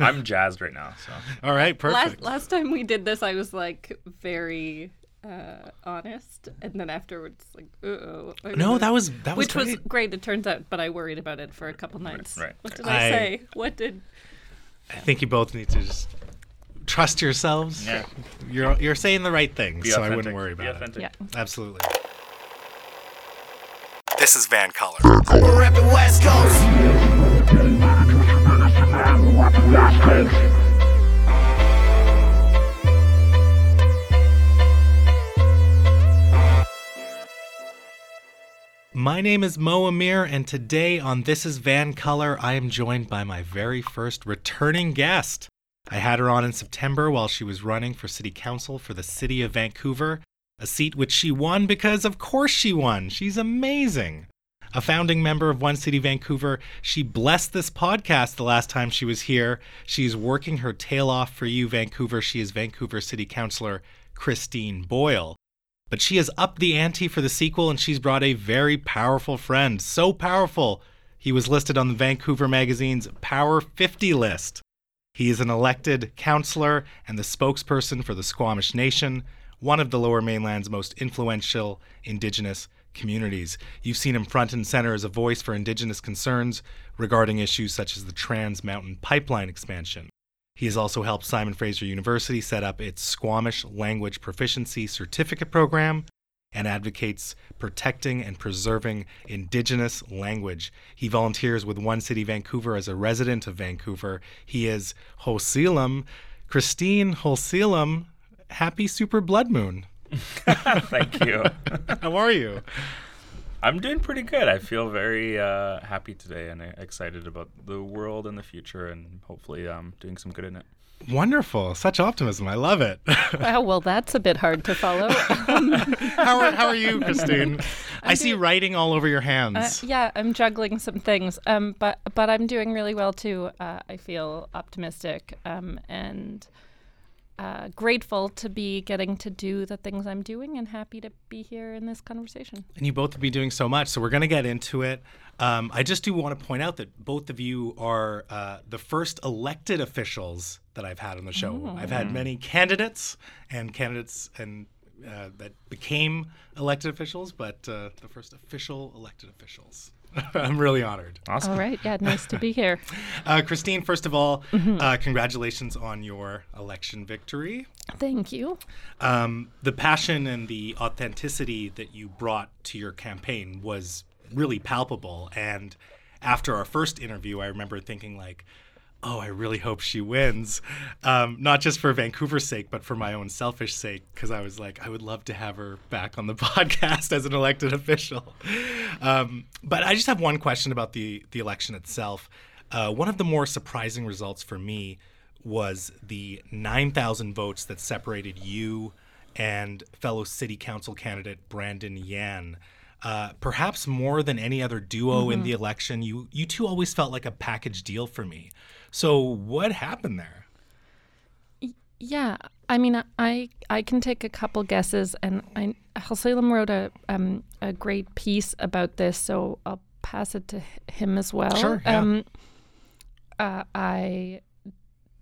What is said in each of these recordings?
I'm jazzed right now. So All right, perfect. Last last time we did this, I was like very uh, honest, and then afterwards, like, uh oh. no, that was that was which great. was great. It turns out, but I worried about it for a couple nights. right. What did I- I, say? What did? I think you both need to just trust yourselves. Yeah. You're you're saying the right things, be so I wouldn't worry Be about it. Yeah. Absolutely. This is VANCOLOUR. We're reppin' West Coast. My name is Mo Amir, and today on This is VANCOLOUR, I am joined by my very first returning guest. I had her on in September while she was running for city council for the city of Vancouver, a seat which she won because, of course, she won. She's amazing. A founding member of OneCity Vancouver, she blessed this podcast the last time she was here. She's working her tail off for you, Vancouver. She is Vancouver City Councilor Christine Boyle. But she has upped the ante for the sequel and she's brought a very powerful friend. So powerful, he was listed on the Vancouver Magazine's Power 50 list. He is an elected councillor and the spokesperson for the Squamish Nation, one of the Lower Mainland's most influential Indigenous communities. You've seen him front and center as a voice for Indigenous concerns regarding issues such as the Trans Mountain Pipeline expansion. He has also helped Simon Fraser University set up its Squamish Language Proficiency Certificate Program and advocates protecting and preserving Indigenous language. He volunteers with OneCity Vancouver as a resident of Vancouver. He is Khelsilem. Christine Khelsilem, happy Super Blood Moon. Thank you. How are you? I'm doing pretty good. I feel very uh, happy today and uh, excited about the world and the future, and hopefully um, doing some good in it. Wonderful. Such optimism. I love it. Oh well, that's a bit hard to follow. how, are, how are you, Christine? I see writing all over your Uh, hands. yeah, I'm juggling some things, um, but but I'm doing really well too. Uh, I feel optimistic um, and uh, grateful to be getting to do the things I'm doing, and happy to be here in this conversation. and you both will be doing so much. So we're going to get into it. Um, I just do want to point out that both of you are uh, the first elected officials that I've had on the show. I've had many candidates and candidates and uh, that became elected officials, but uh, the first official elected officials. I'm really honored. Awesome. All right, yeah, nice to be here. Uh, Christine, first of all, uh, congratulations on your election victory. Thank you. um, the passion and the authenticity that you brought to your campaign was really palpable. And after our first interview, I remember thinking like, "Oh, I really hope she wins," um, not just for Vancouver's sake, but for my own selfish sake, because I was like, I would love to have her back on the podcast as an elected official. Um, but I just have one question about the the election itself. Uh, one of the more surprising results for me was the 9,000 votes that separated you and fellow city council candidate Brandon Yan. Uh, perhaps more than any other duo in the election, you you two always felt like a package deal for me. So what happened there? Yeah, I mean, I I can take a couple guesses, and I Khelsilem wrote a um a great piece about this, so I'll pass it to him as well. Sure, yeah. Um, uh, I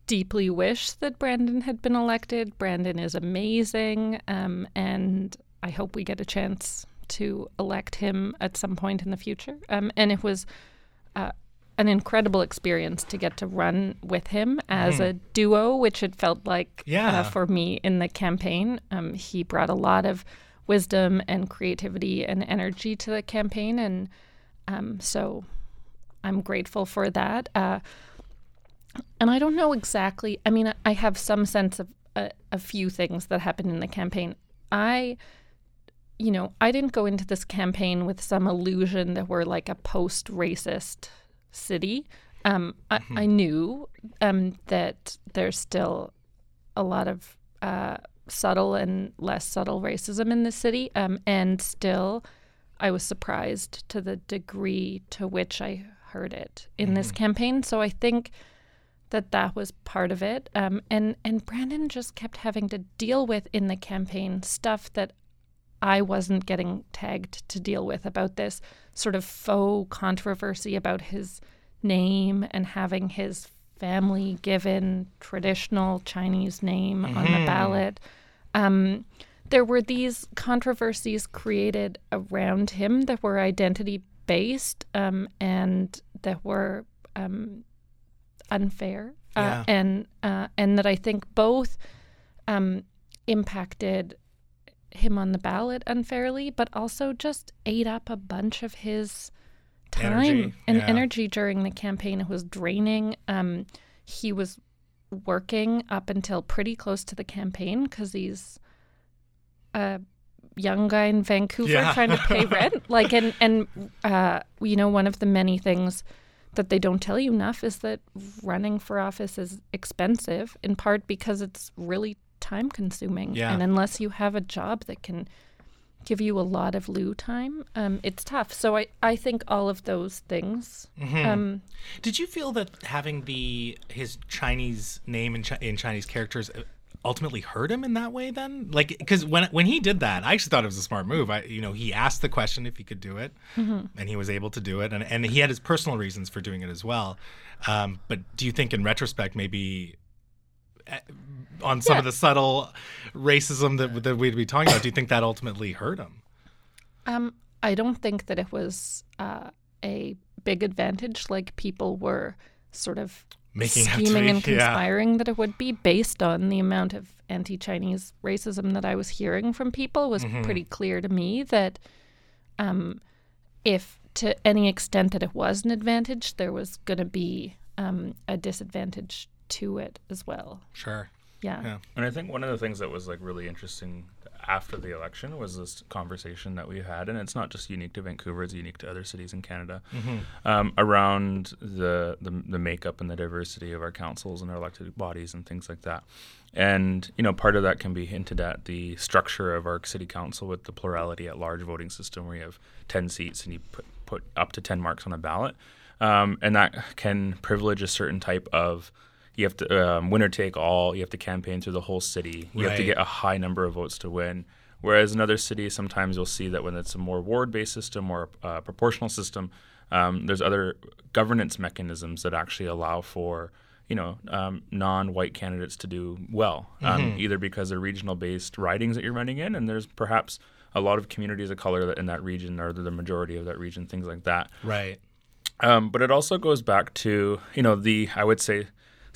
deeply wish that Brandon had been elected. Brandon is amazing, um, and I hope we get a chance to elect him at some point in the future. Um, and it was uh, an incredible experience to get to run with him as a duo, which it felt like Yeah. uh, for me in the campaign. Um, he brought a lot of wisdom and creativity and energy to the campaign, and um, so I'm grateful for that. Uh, and I don't know exactly. I mean, I- have some sense of a, a few things that happened in the campaign. I, you know, I didn't go into this campaign with some illusion that we're like a post-racist city. Um, I, I knew um, that there's still a lot of uh, subtle and less subtle racism in the city, um, and still, I was surprised to the degree to which I heard it in this campaign. So I think that that was part of it. Um, and and Brandon just kept having to deal with in the campaign stuff that I wasn't getting tagged to deal with about this sort of faux controversy about his name and having his family given traditional Chinese name on the ballot. Um, there were these controversies created around him that were identity based um, and that were um, unfair, uh, and uh, and that I think both um, impacted him on the ballot unfairly, but also just ate up a bunch of his time Energy, and yeah. energy during the campaign. It was draining. Um, he was working up until pretty close to the campaign because he's a young guy in Vancouver Yeah. trying to pay rent. Like, and and uh, you know, one of the many things that they don't tell you enough is that running for office is expensive, in part because it's really time consuming. Yeah. And unless you have a job that can give you a lot of lieu time, um, it's tough. So I, I think all of those things. Mm-hmm. Um, Did you feel that having the his Chinese name in, chi- in Chinese characters uh, ultimately hurt him in that way? Then, like, because when when he did that, I actually thought it was a smart move. I, you know, he asked the question if he could do it, and he was able to do it, and and he had his personal reasons for doing it as well. Um, but do you think, in retrospect, maybe? On some of the subtle racism that, that we'd be talking about, do you think that ultimately hurt him? Um, I don't think that it was uh, a big advantage like people were sort of Making scheming and yeah. conspiring that it would be based on the amount of anti-Chinese racism that I was hearing from people was Mm-hmm. pretty clear to me that um, if to any extent that it was an advantage, there was going to be um, a disadvantage to it as well. Sure. Yeah. Yeah. And I think one of the things that was like really interesting after the election was this conversation that we had, and it's not just unique to Vancouver; it's unique to other cities in Canada, um, around the, the the makeup and the diversity of our councils and our elected bodies and things like that. And you know, part of that can be hinted at the structure of our city council with the plurality at large voting system, where you have ten seats and you put put up to ten marks on a ballot, um, and that can privilege a certain type of you have to um, winner take all. You have to campaign through the whole city. You have to get a high number of votes to win. Whereas in other cities, sometimes you'll see that when it's a more ward-based system or a proportional system, um, there's other governance mechanisms that actually allow for you know um, non-white candidates to do well, um, either because they're regional-based ridings that you're running in, and there's perhaps a lot of communities of color that in that region or the majority of that region, things like that. Right. Um, but it also goes back to you know the I would say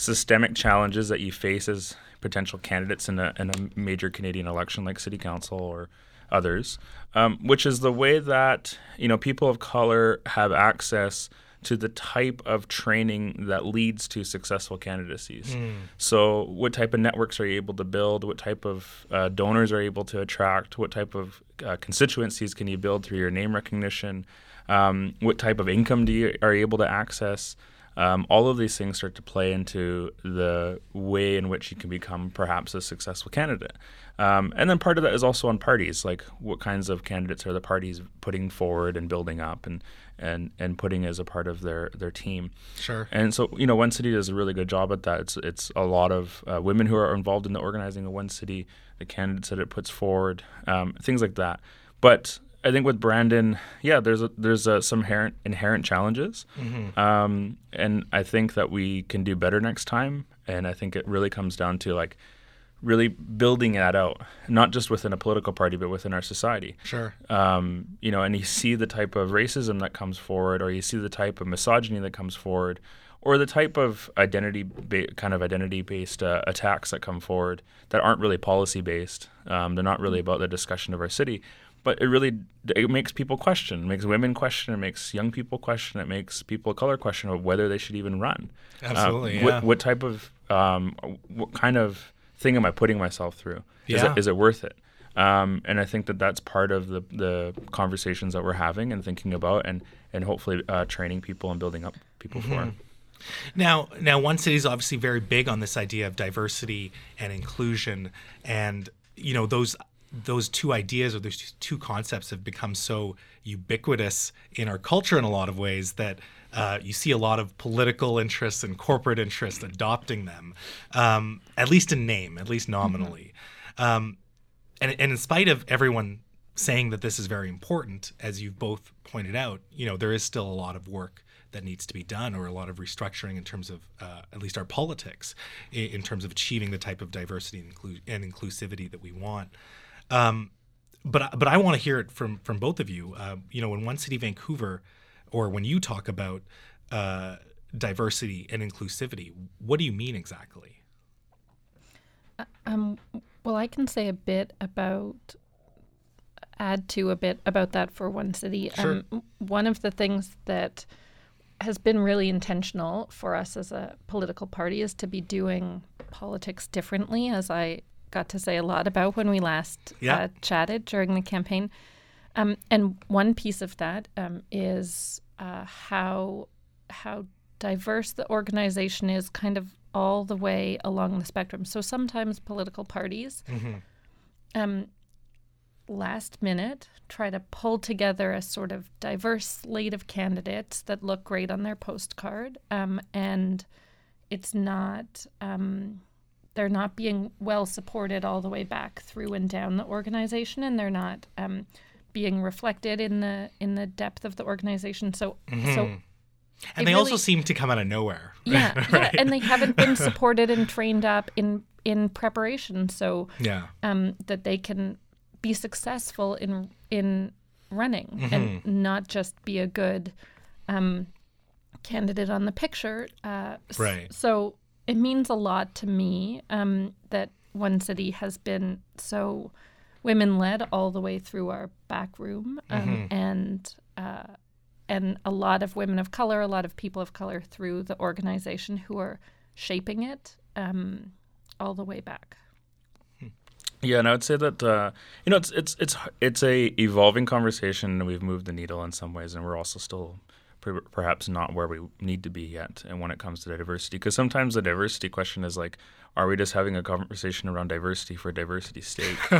systemic challenges that you face as potential candidates in a, in a major Canadian election like city council or others, um, which is the way that you know people of color have access to the type of training that leads to successful candidacies. So, what type of networks are you able to build? What type of uh, donors are you able to attract? What type of uh, constituencies can you build through your name recognition? Um, what type of income do you are you able to access? Um, all of these things start to play into the way in which you can become perhaps a successful candidate. Um, and then part of that is also on parties, like what kinds of candidates are the parties putting forward and building up and and and putting as a part of their their team. Sure. And so, you know, OneCity does a really good job at that. It's it's a lot of uh, women who are involved in the organizing of OneCity, the candidates that it puts forward, um, things like that. But I think with Brandon, yeah, there's a, there's a, some inherent inherent challenges, um, and I think that we can do better next time. And I think it really comes down to like really building that out, not just within a political party, but within our society Sure. um, you know, and you see the type of racism that comes forward, or you see the type of misogyny that comes forward, or the type of identity, ba- kind of identity-based uh, attacks that come forward that aren't really policy-based. Um, they're not really about the discussion of our city, but it really it makes people question, it makes women question, it makes young people question, it makes people of color question of whether they should even run. Um, Absolutely, what, yeah. what type of, um, what kind of thing am I putting myself through? Is, Yeah. it, is it worth it? Um, and I think that that's part of the, the conversations that we're having and thinking about, and and hopefully uh, training people and building up people Mm-hmm. for. Now, now, OneCity is obviously very big on this idea of diversity and inclusion, and you know those those two ideas or those two concepts have become so ubiquitous in our culture in a lot of ways that uh, you see a lot of political interests and corporate interests adopting them, um, at least in name, at least nominally. Um, and, and in spite of everyone saying that this is very important, as you've both pointed out, you know, there is still a lot of work that needs to be done, or a lot of restructuring in terms of uh, at least our politics, in, in, terms of achieving the type of diversity and, inclu- and inclusivity that we want. Um, but but I want to hear it from from both of you. Uh, you know, in OneCity Vancouver, or when you talk about uh, diversity and inclusivity, what do you mean exactly? Uh, um, well, I can say a bit about add to a bit about that for OneCity. Sure. Um, one of the things that has been really intentional for us as a political party is to be doing politics differently, as I got to say a lot about when we last yeah. uh, chatted during the campaign. Um, and one piece of that um, is uh, how how diverse the organization is, kind of all the way along the spectrum. So sometimes political parties, mm-hmm. um, last minute, try to pull together a sort of diverse slate of candidates that look great on their postcard, um, and it's not. They're not being well supported all the way back through and down the organization, and they're not um, being reflected in the in the depth of the organization. So, mm-hmm. so and they, they really, also seem to come out of nowhere. Yeah, right? yeah, and they haven't been supported and trained up in in preparation, so yeah, um, that they can be successful in in running mm-hmm. and not just be a good um, candidate on the picture. Uh, right. So it means a lot to me um, that OneCity has been so women led all the way through our back room um, mm-hmm. and uh, and a lot of women of color, a lot of people of color through the organization who are shaping it um, all the way back. Yeah, and I would say that uh, you know it's it's it's it's a evolving conversation, and we've moved the needle in some ways, and we're also still perhaps not where we need to be yet and when it comes to diversity because sometimes the diversity question is like are we just having a conversation around diversity for diversity's sake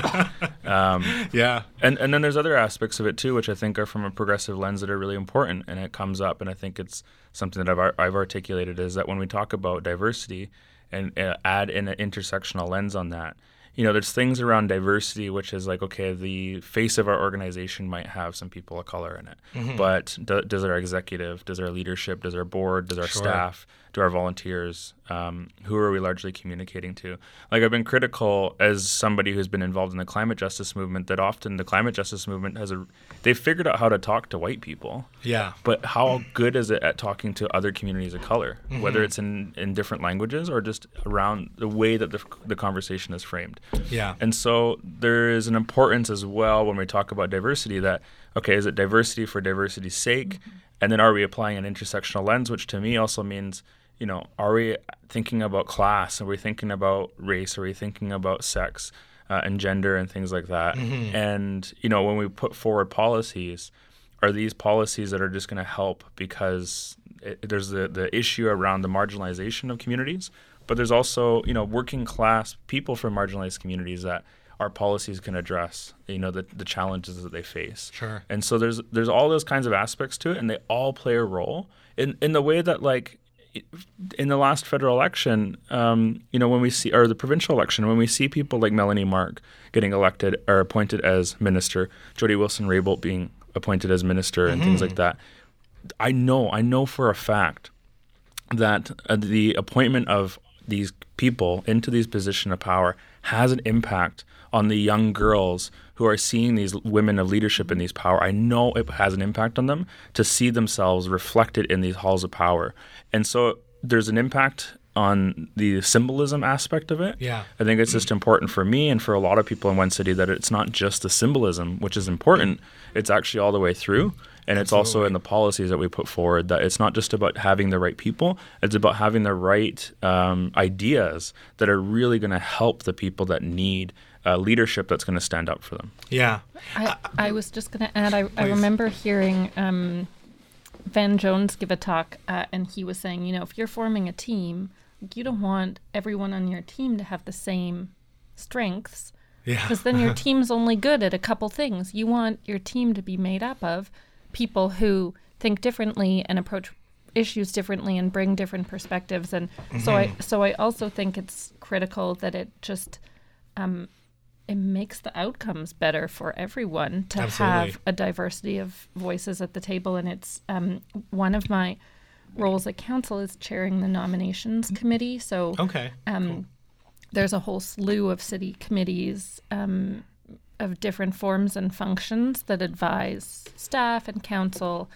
um, yeah. and and then there's other aspects of it too which i think are from a progressive lens that are really important and it comes up and i think it's something that i've, I've articulated is that when we talk about diversity and uh, add in an intersectional lens on that you know, there's things around diversity, which is like, okay, the face of our organization might have some people of color in it, mm-hmm. but do, does our executive, does our leadership, does our board, does our sure. staff, do our volunteers, um, who are we largely communicating to? Like, I've been critical as somebody who's been involved in the climate justice movement that often the climate justice movement has a, they've figured out how to talk to white people. Yeah. But how good is it at talking to other communities of color, mm-hmm. whether it's in, in different languages or just around the way that the, the conversation is framed? Yeah. And so there is an importance as well when we talk about diversity that, okay, is it diversity for diversity's sake? Mm-hmm. And then are we applying an intersectional lens, which to me also means, you know, are we thinking about class? Are we thinking about race? Are we thinking about sex uh, and gender and things like that? Mm-hmm. And, you know, when we put forward policies, are these policies that are just going to help because it, there's the, the issue around the marginalization of communities? But there's also, you know, working class people from marginalized communities that our policies can address, you know, the, the challenges that they face. Sure. And so there's there's all those kinds of aspects to it, and they all play a role in in the way that like in the last federal election, um, you know, when we see, or the provincial election, when we see people like Melanie Mark getting elected or appointed as minister, Jody Wilson Raybould being appointed as minister, and mm-hmm. things like that, I know, I know for a fact that uh, the appointment of these people into these positions of power has an impact on the young girls who are seeing these women of leadership in these power. I know it has an impact on them to see themselves reflected in these halls of power. And so there's an impact on the symbolism aspect of it. Yeah. I think it's just important for me and for a lot of people in OneCity that it's not just the symbolism, which is important, it's actually all the way through. And it's Absolutely. also in the policies that we put forward that it's not just about having the right people, it's about having the right um, ideas that are really going to help the people that need uh, leadership that's going to stand up for them. Yeah. I, I was just going to add, I, I remember hearing um, Van Jones give a talk, uh, and he was saying, you know, if you're forming a team, you don't want everyone on your team to have the same strengths. Yeah. Because then your team's only good at a couple things. You want your team to be made up of people who think differently and approach issues differently and bring different perspectives and mm-hmm. so i so i also think it's critical that it just um, it makes the outcomes better for everyone to Absolutely. have a diversity of voices at the table and it's um, one of my roles at council is chairing the nominations committee. So Okay. um, there's a whole slew of city committees um, of different forms and functions that advise staff and council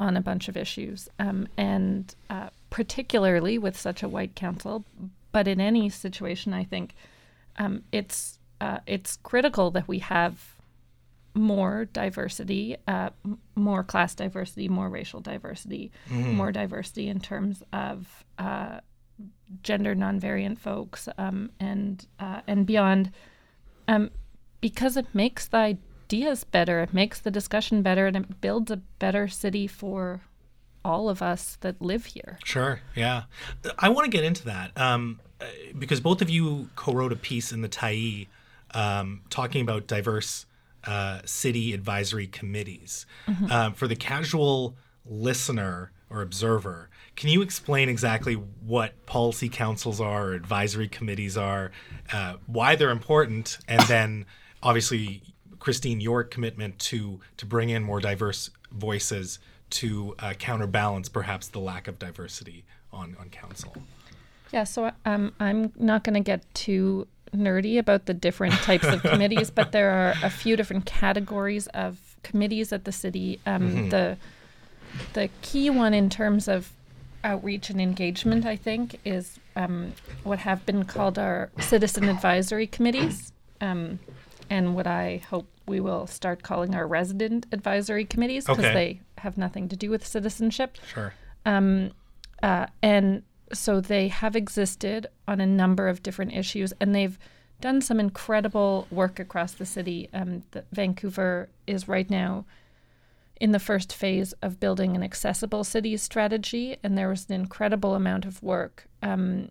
on a bunch of issues. Um, and uh, particularly with such a white council, but in any situation, I think um, it's uh, it's critical that we have more diversity, uh, m- more class diversity, more racial diversity, more diversity in terms of uh, gender non-variant folks um, and uh, and beyond, um, because it makes the ideas better, it makes the discussion better, and it builds a better city for all of us that live here. Sure. Yeah. I want to get into that um, uh, because both of you co-wrote a piece in the Tyee um, talking about diverse uh, city advisory committees. Um, for the casual listener or observer, can you explain exactly what policy councils are or advisory committees are, uh, why they're important, and then obviously, Christine, your commitment to to bring in more diverse voices to uh, counterbalance perhaps the lack of diversity on, on council. Yeah, so um, I'm not going to get too nerdy about the different types of committees, but there are a few different categories of committees at the city. Um, The the key one in terms of outreach and engagement, I think, is um, what have been called our citizen advisory committees, um, and what I hope we will start calling our resident advisory committees because Okay. they have nothing to do with citizenship. Sure. Um, uh, and so they have existed on a number of different issues, and they've done some incredible work across the city. Um, the, Vancouver is right now in the first phase of building an accessible cities strategy, and there was an incredible amount of work um,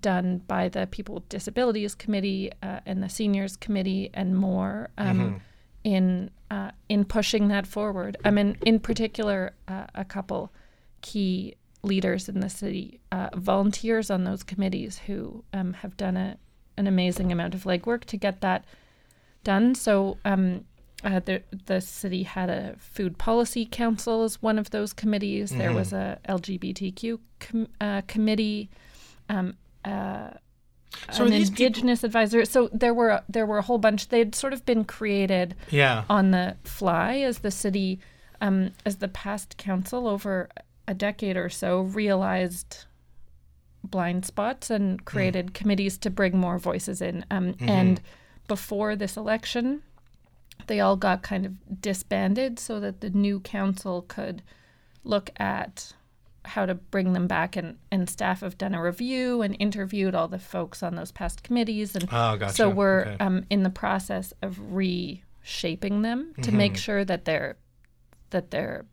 done by the People with Disabilities Committee uh, and the Seniors Committee and more um, in uh, in pushing that forward. I mean, in particular, uh, a couple key leaders in the city, uh, volunteers on those committees who um, have done a, an amazing amount of legwork to get that done. So um, uh, the the city had a food policy council as one of those committees. There was a LGBTQ com- uh, committee. Um, uh, So an these people- indigenous advisor. So there were there were a whole bunch. They'd sort of been created Yeah. on the fly as the city, um, as the past council over a decade or so realized blind spots and created committees to bring more voices in. Um, And before this election, they all got kind of disbanded so that the new council could look at how to bring them back and, and staff have done a review and interviewed all the folks on those past committees and Oh, gotcha. so we're Okay. um, in the process of reshaping them to make sure that they're that they're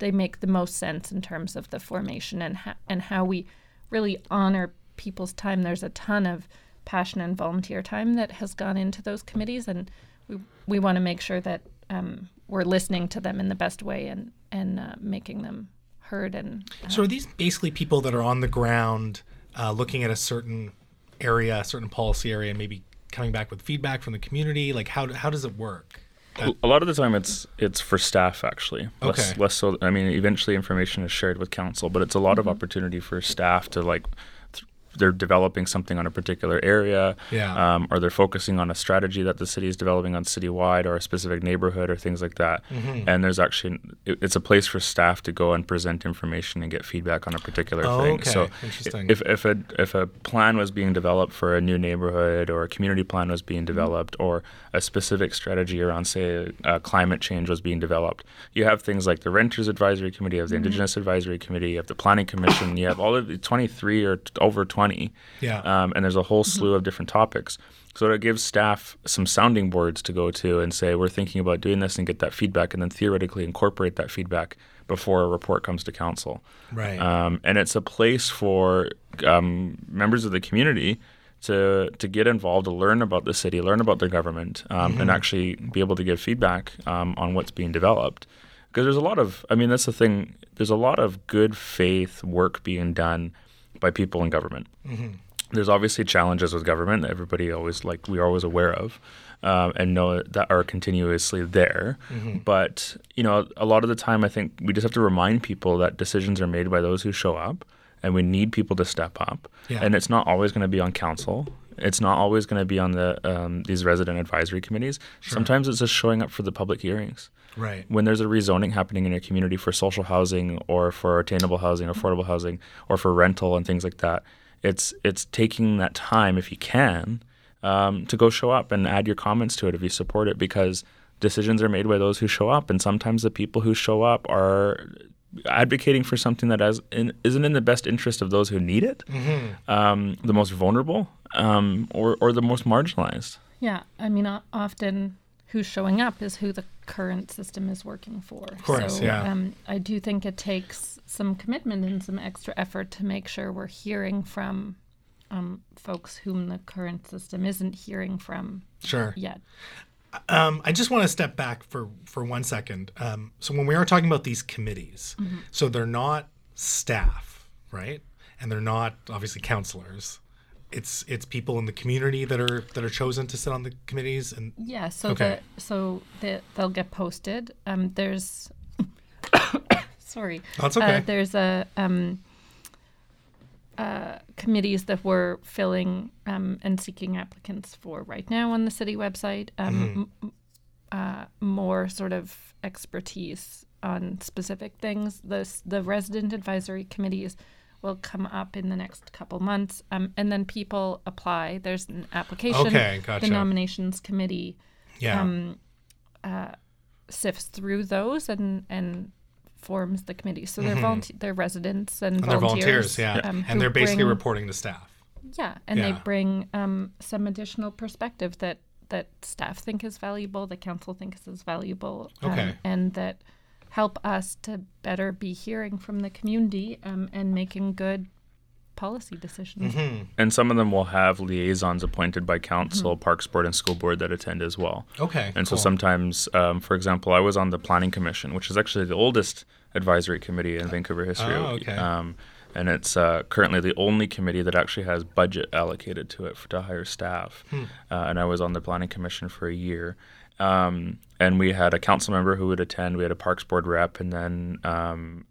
they make the most sense in terms of the formation and ha- and how we really honor people's time. There's a ton of passion and volunteer time that has gone into those committees, and we we want to make sure that um, we're listening to them in the best way and and uh, making them heard and So are these basically people that are on the ground uh, looking at a certain area, a certain policy area, and maybe coming back with feedback from the community? Like how, how does it work? A- lot of the time, it's it's for staff actually. Less, Okay. less so. I mean, eventually, information is shared with council, but it's a lot of mm-hmm. opportunity for staff to like. Th- They're developing something on a particular area, Yeah. um, or they're focusing on a strategy that the city is developing on citywide or a specific neighborhood or things like that. Mm-hmm. And there's actually it- it's a place for staff to go and present information and get feedback on a particular Oh, thing. okay. So Interesting. if if a if a plan was being developed for a new neighborhood or a community plan was being Mm-hmm. developed or a specific strategy around say uh, climate change was being developed, you have things like the renters advisory committee, you have the Mm-hmm. indigenous advisory committee, you have the planning commission, you have all of the 23 or t- over 20. Yeah. Um, and there's a whole slew of different topics. So it gives staff some sounding boards to go to and say, we're thinking about doing this and get that feedback and then theoretically incorporate that feedback before a report comes to council. Right. Um, and it's a place for um, members of the community to to get involved, to learn about the city, learn about their government, um, and actually be able to give feedback um, on what's being developed. Because there's a lot of, I mean, that's the thing. There's a lot of good faith work being done by people in government. there's obviously challenges with government that everybody always like we're always aware of um, and know that are continuously there. But you know a lot of the time i think we just have to remind people that decisions are made by those who show up and we need people to step up. Yeah. and it's not always going to be on council. It's not always going to be on the um, these resident advisory committees. Sometimes it's just showing up for the public hearings Right. when there's a rezoning happening in your community for social housing or for attainable housing, affordable housing, or for rental and things like that, it's it's taking that time if you can um, to go show up and add your comments to it if you support it because decisions are made by those who show up, and sometimes the people who show up are advocating for something that has in, isn't in the best interest of those who need it, um, the most vulnerable, um, or or the most marginalized. Yeah, I mean, often who's showing up is who the current system is working for. Of course, so, yeah. Um, I do think it takes some commitment and some extra effort to make sure we're hearing from um, folks whom the current system isn't hearing from Sure. yet. Um, I just want to step back for for one second. Um, so when we are talking about these committees, so they're not staff, right? And they're not obviously councillors. It's it's people in the community that are that are chosen to sit on the committees, and Yeah, so Okay. the so the, they'll get posted. Um, there's sorry, That's okay. Uh, there's a um, uh, committees that we're filling um, and seeking applicants for right now on the city website. Um, m- uh, more sort of expertise on specific things. The the resident advisory committees will come up in the next couple months, um, and then people apply. There's an application. Okay, gotcha. The nominations committee yeah, um, sifts through those and and forms the committee. So they're volunteer, they're residents and, and they're volunteers. volunteers, yeah, um, and they're basically bring- reporting to staff. yeah, and they bring um, some additional perspective that that staff think is valuable, the council thinks is valuable, um, Okay. and that help us to better be hearing from the community um, and making good policy decisions. Mm-hmm. And some of them will have liaisons appointed by council, parks board, and school board that attend as well. Okay, And cool. so sometimes, um, for example, I was on the planning commission, which is actually the oldest advisory committee in Vancouver history. Oh, okay. Um, and it's uh, currently the only committee that actually has budget allocated to it for, to hire staff. Hmm. Uh, and I was on the planning commission for a year. Um, and we had a council member who would attend. We had a parks board rep, and then um,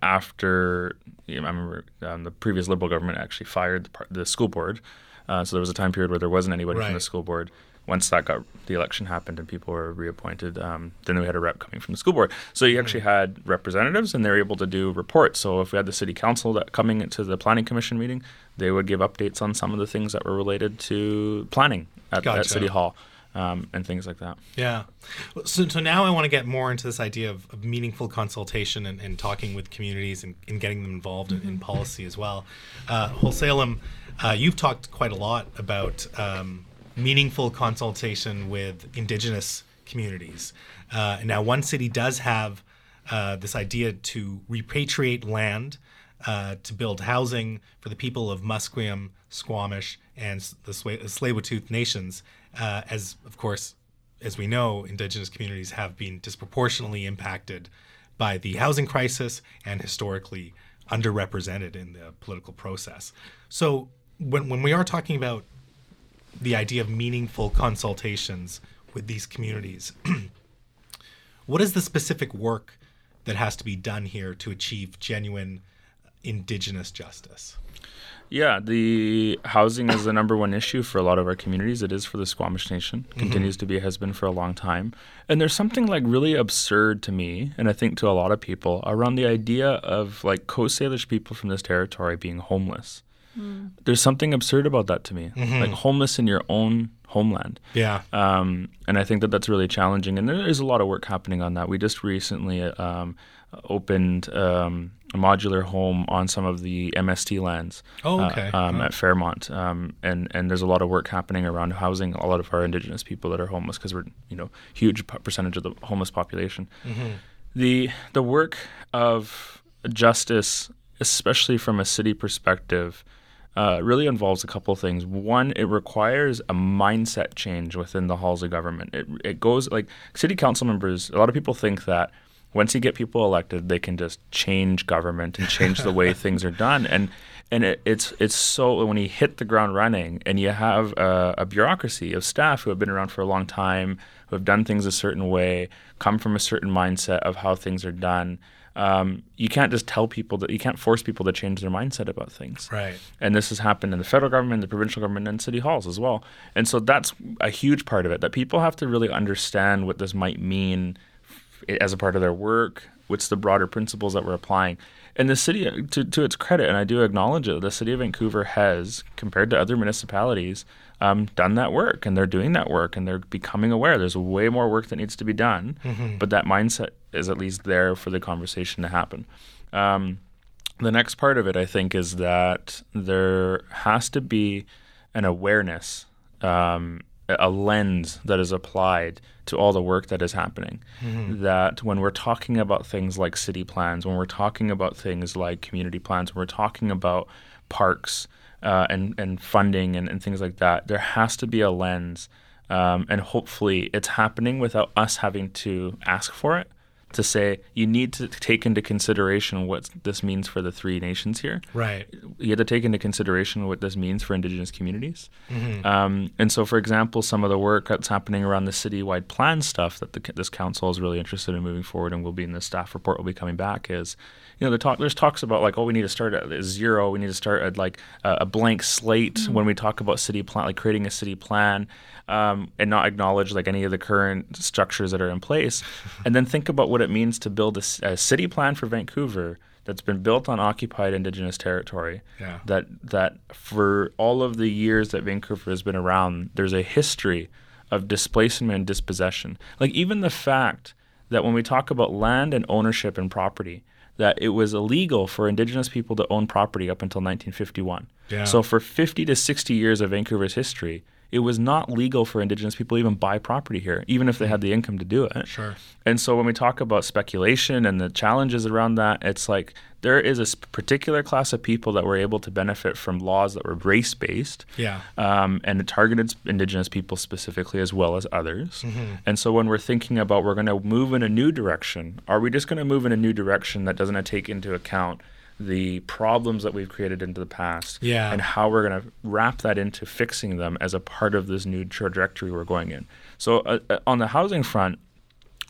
after you know, I remember um, the previous Liberal government actually fired the, par- the school board. Uh, so there was a time period where there wasn't anybody from the school board. Once that got the election happened and people were reappointed, um, then we had a rep coming from the school board. So you actually had representatives, and they were able to do reports. So if we had the city council that coming into the planning commission meeting, they would give updates on some of the things that were related to planning at, at city hall um, and things like that. Yeah. So, so now I want to get more into this idea of, of meaningful consultation and, and talking with communities and, and getting them involved in, in policy as well. Uh, Khelsilem, uh, you've talked quite a lot about um, meaningful consultation with Indigenous communities. Uh, now, OneCity does have uh, this idea to repatriate land uh, to build housing for the people of Musqueam, Squamish, and the Swa- Tsleil-Waututh nations, uh, as of course, as we know, Indigenous communities have been disproportionately impacted by the housing crisis and historically underrepresented in the political process. So when when we are talking about the idea of meaningful consultations with these communities, what is the specific work that has to be done here to achieve genuine indigenous justice? Yeah, the housing is the number one issue for a lot of our communities. It is for the Squamish Nation, continues to be, has been for a long time. And there's something like really absurd to me, and I think to a lot of people, around the idea of like Coast Salish people from this territory being homeless. There's something absurd about that to me, like homeless in your own homeland. Yeah. Um, and I think that that's really challenging. And there is a lot of work happening on that. We just recently um, opened um, a modular home on some of the MST lands Oh, uh, okay. um, at Fairmont. Um, and, and there's a lot of work happening around housing a lot of our Indigenous people that are homeless because we're, you know, huge percentage of the homeless population. The, the work of justice, especially from a city perspective, uh, really involves a couple of things. One, it requires a mindset change within the halls of government. It, it goes like city council members, a lot of people think that once you get people elected, they can just change government and change the way things are done. And and it, it's it's so when you hit the ground running, and you have a, a bureaucracy of staff who have been around for a long time, who have done things a certain way, come from a certain mindset of how things are done. Um, you can't just tell people that you can't force people to change their mindset about things. Right. And this has happened in the federal government, the provincial government, and city halls as well. And so that's a huge part of it that people have to really understand what this might mean as a part of their work. What's the broader principles that we're applying? And the city, to, to its credit, and I do acknowledge it, the city of Vancouver has, compared to other municipalities, um, done that work and they're doing that work and they're becoming aware. There's way more work that needs to be done, but that mindset is at least there for the conversation to happen. Um, the next part of it, I think, is that there has to be an awareness, um, a lens that is applied to all the work that is happening. That when we're talking about things like city plans, when we're talking about things like community plans, when we're talking about parks uh, and, and funding and, and things like that, there has to be a lens. Um, and hopefully it's happening without us having to ask for it to say you need to take into consideration what this means for the three nations here. Right. You have to take into consideration what this means for Indigenous communities. Um, and so, for example, some of the work that's happening around the citywide plan stuff that the, this council is really interested in moving forward and will be in the staff report will be coming back is, you know, the talk, there's talks about like, oh, we need to start at zero. We need to start at like a, a blank slate when we talk about city plan, like creating a city plan. Um, and not acknowledge like any of the current structures that are in place, and then think about what it means to build a city plan for Vancouver that's been built on occupied Indigenous territory. Yeah. That that for all of the years that Vancouver has been around, there's a history of displacement and dispossession. Like even the fact that when we talk about land and ownership and property, that it was illegal for Indigenous people to own property up until 1951. Yeah. So for 50 to 60 years of Vancouver's history, it was not legal for Indigenous people to even buy property here, even if they had the income to do it. Sure. And so when we talk about speculation and the challenges around that, it's like there is a particular class of people that were able to benefit from laws that were race based. Yeah. Um, and it targeted Indigenous people specifically as well as others. And so when we're thinking about we're going to move in a new direction, are we just going to move in a new direction that doesn't take into account the problems that we've created into the past Yeah. and how we're going to wrap that into fixing them as a part of this new trajectory we're going in? So uh, uh, on the housing front,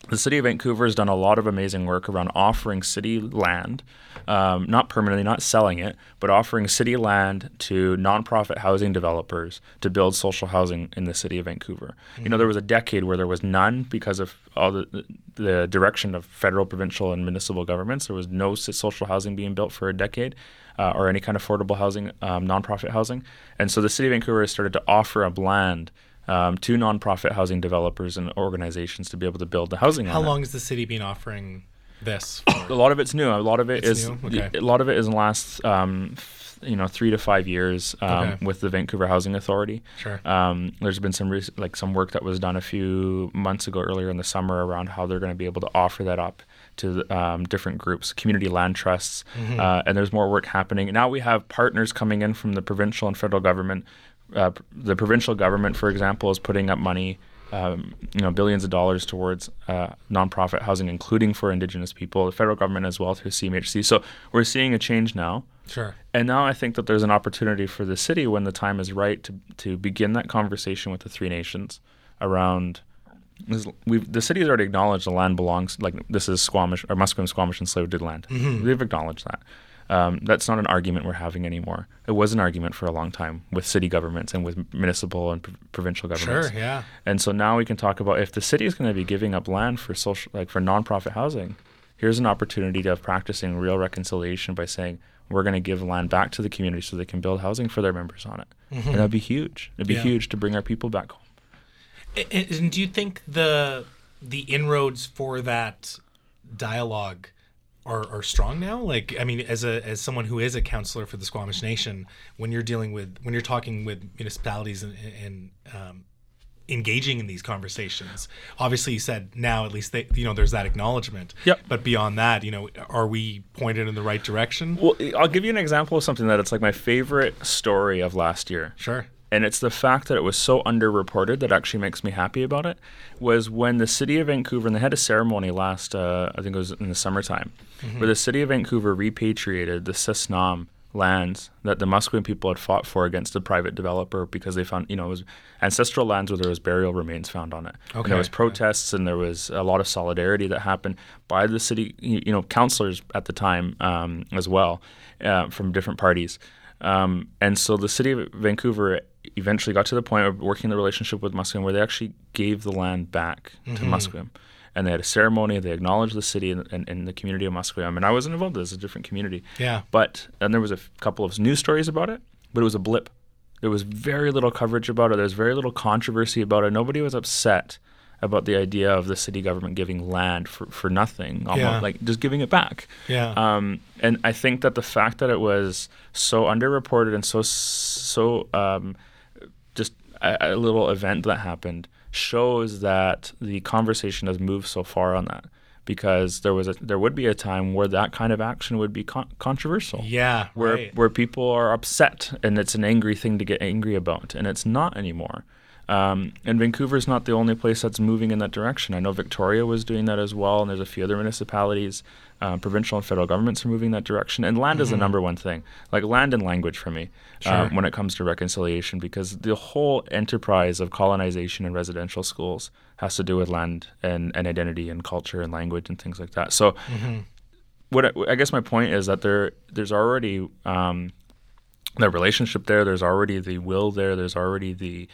the city of Vancouver has done a lot of amazing work around offering city land, um, not permanently, not selling it, but offering city land to nonprofit housing developers to build social housing in the city of Vancouver. You know, there was a decade where there was none because of all the, the direction of federal, provincial, and municipal governments. There was no social housing being built for a decade. Uh, or any kind of affordable housing, um, nonprofit housing. And so the city of Vancouver has started to offer up land um, to nonprofit housing developers and organizations to be able to build the housing. How on it. long has the city been offering this? A lot of it's new. A lot of it It's is. Okay. A lot of it is in the last, um, you know, three to five years um, Okay. with the Vancouver Housing Authority. Sure. Um, there's been some rec- like some work that was done a few months ago, earlier in the summer, around how they're going to be able to offer that up to um, different groups, community land trusts, Mm-hmm. uh, and there's more work happening. Now we have partners coming in from the provincial and federal government. Uh, the provincial government, for example, is putting up money, um, you know, billions of dollars towards uh, nonprofit housing, including for Indigenous people. The federal government as well through CMHC. So we're seeing a change now. Sure. And now I think that there's an opportunity for the city when the time is right to, to begin that conversation with the three nations around. We've, the city has already acknowledged the land belongs, like this is Squamish or Musqueam, Squamish, and Tsleil-Waututh land. They've acknowledged that. Um, that's not an argument we're having anymore. It was an argument for a long time with city governments and with municipal and pro- provincial governments. Sure. Yeah. And so now we can talk about if the city is going to be giving up land for social, like for nonprofit housing, here's an opportunity to have practicing real reconciliation by saying we're going to give land back to the community so they can build housing for their members on it, and that'd be huge. It'd be Yeah. huge to bring our people back home. And, and do you think the the inroads for that dialogue are, are strong now? Like, I mean, as a as someone who is a councillor for the Squamish Nation, when you're dealing with when you're talking with municipalities and, and um, engaging in these conversations, obviously you said now at least they you know there's that acknowledgement. Yep. But beyond that, you know, are we pointed in the right direction? Well, I'll give you an example of something that it's like my favorite story of last year. Sure. And it's the fact that it was so underreported that actually makes me happy about it was when the city of vancouver and they had a ceremony last uh, i think it was in the summertime where the city of vancouver repatriated the c̓əsnaʔəm lands that the Musqueam people had fought for against the private developer because they found, you know, it was ancestral lands where there was burial remains found on it. And Okay. there was protests and there was a lot of solidarity that happened by the city, you you know, councillors at the time um, as well uh, from different parties. Um, and so the city of Vancouver eventually got to the point of working the relationship with Musqueam where they actually gave the land back to Musqueam. And they had a ceremony, they acknowledged the city and, and, and the community of Musqueam. And I wasn't involved, this is a different community. Yeah. But and there was a f- couple of news stories about it, but it was a blip. There was very little coverage about it. There was very little controversy about it. Nobody was upset about the idea of the city government giving land for, for nothing, almost Yeah. like just giving it back. Yeah. Um, and I think that the fact that it was so underreported and so so um, a, a little event that happened shows that the conversation has moved so far on that because there was a there would be a time where that kind of action would be con- controversial yeah. where right. where people are upset and it's an angry thing to get angry about, and it's not anymore. Um, and Vancouver is not the only place that's moving in that direction. I know Victoria was doing that as well, and there's a few other municipalities, uh, provincial and federal governments are moving that direction. And land is the number one thing, like land and language for me, uh, Sure. when it comes to reconciliation, because the whole enterprise of colonization and residential schools has to do with land and, and identity and culture and language and things like that. So what I, I guess my point is that there there's already um, the relationship there. There's already the will there. There's already the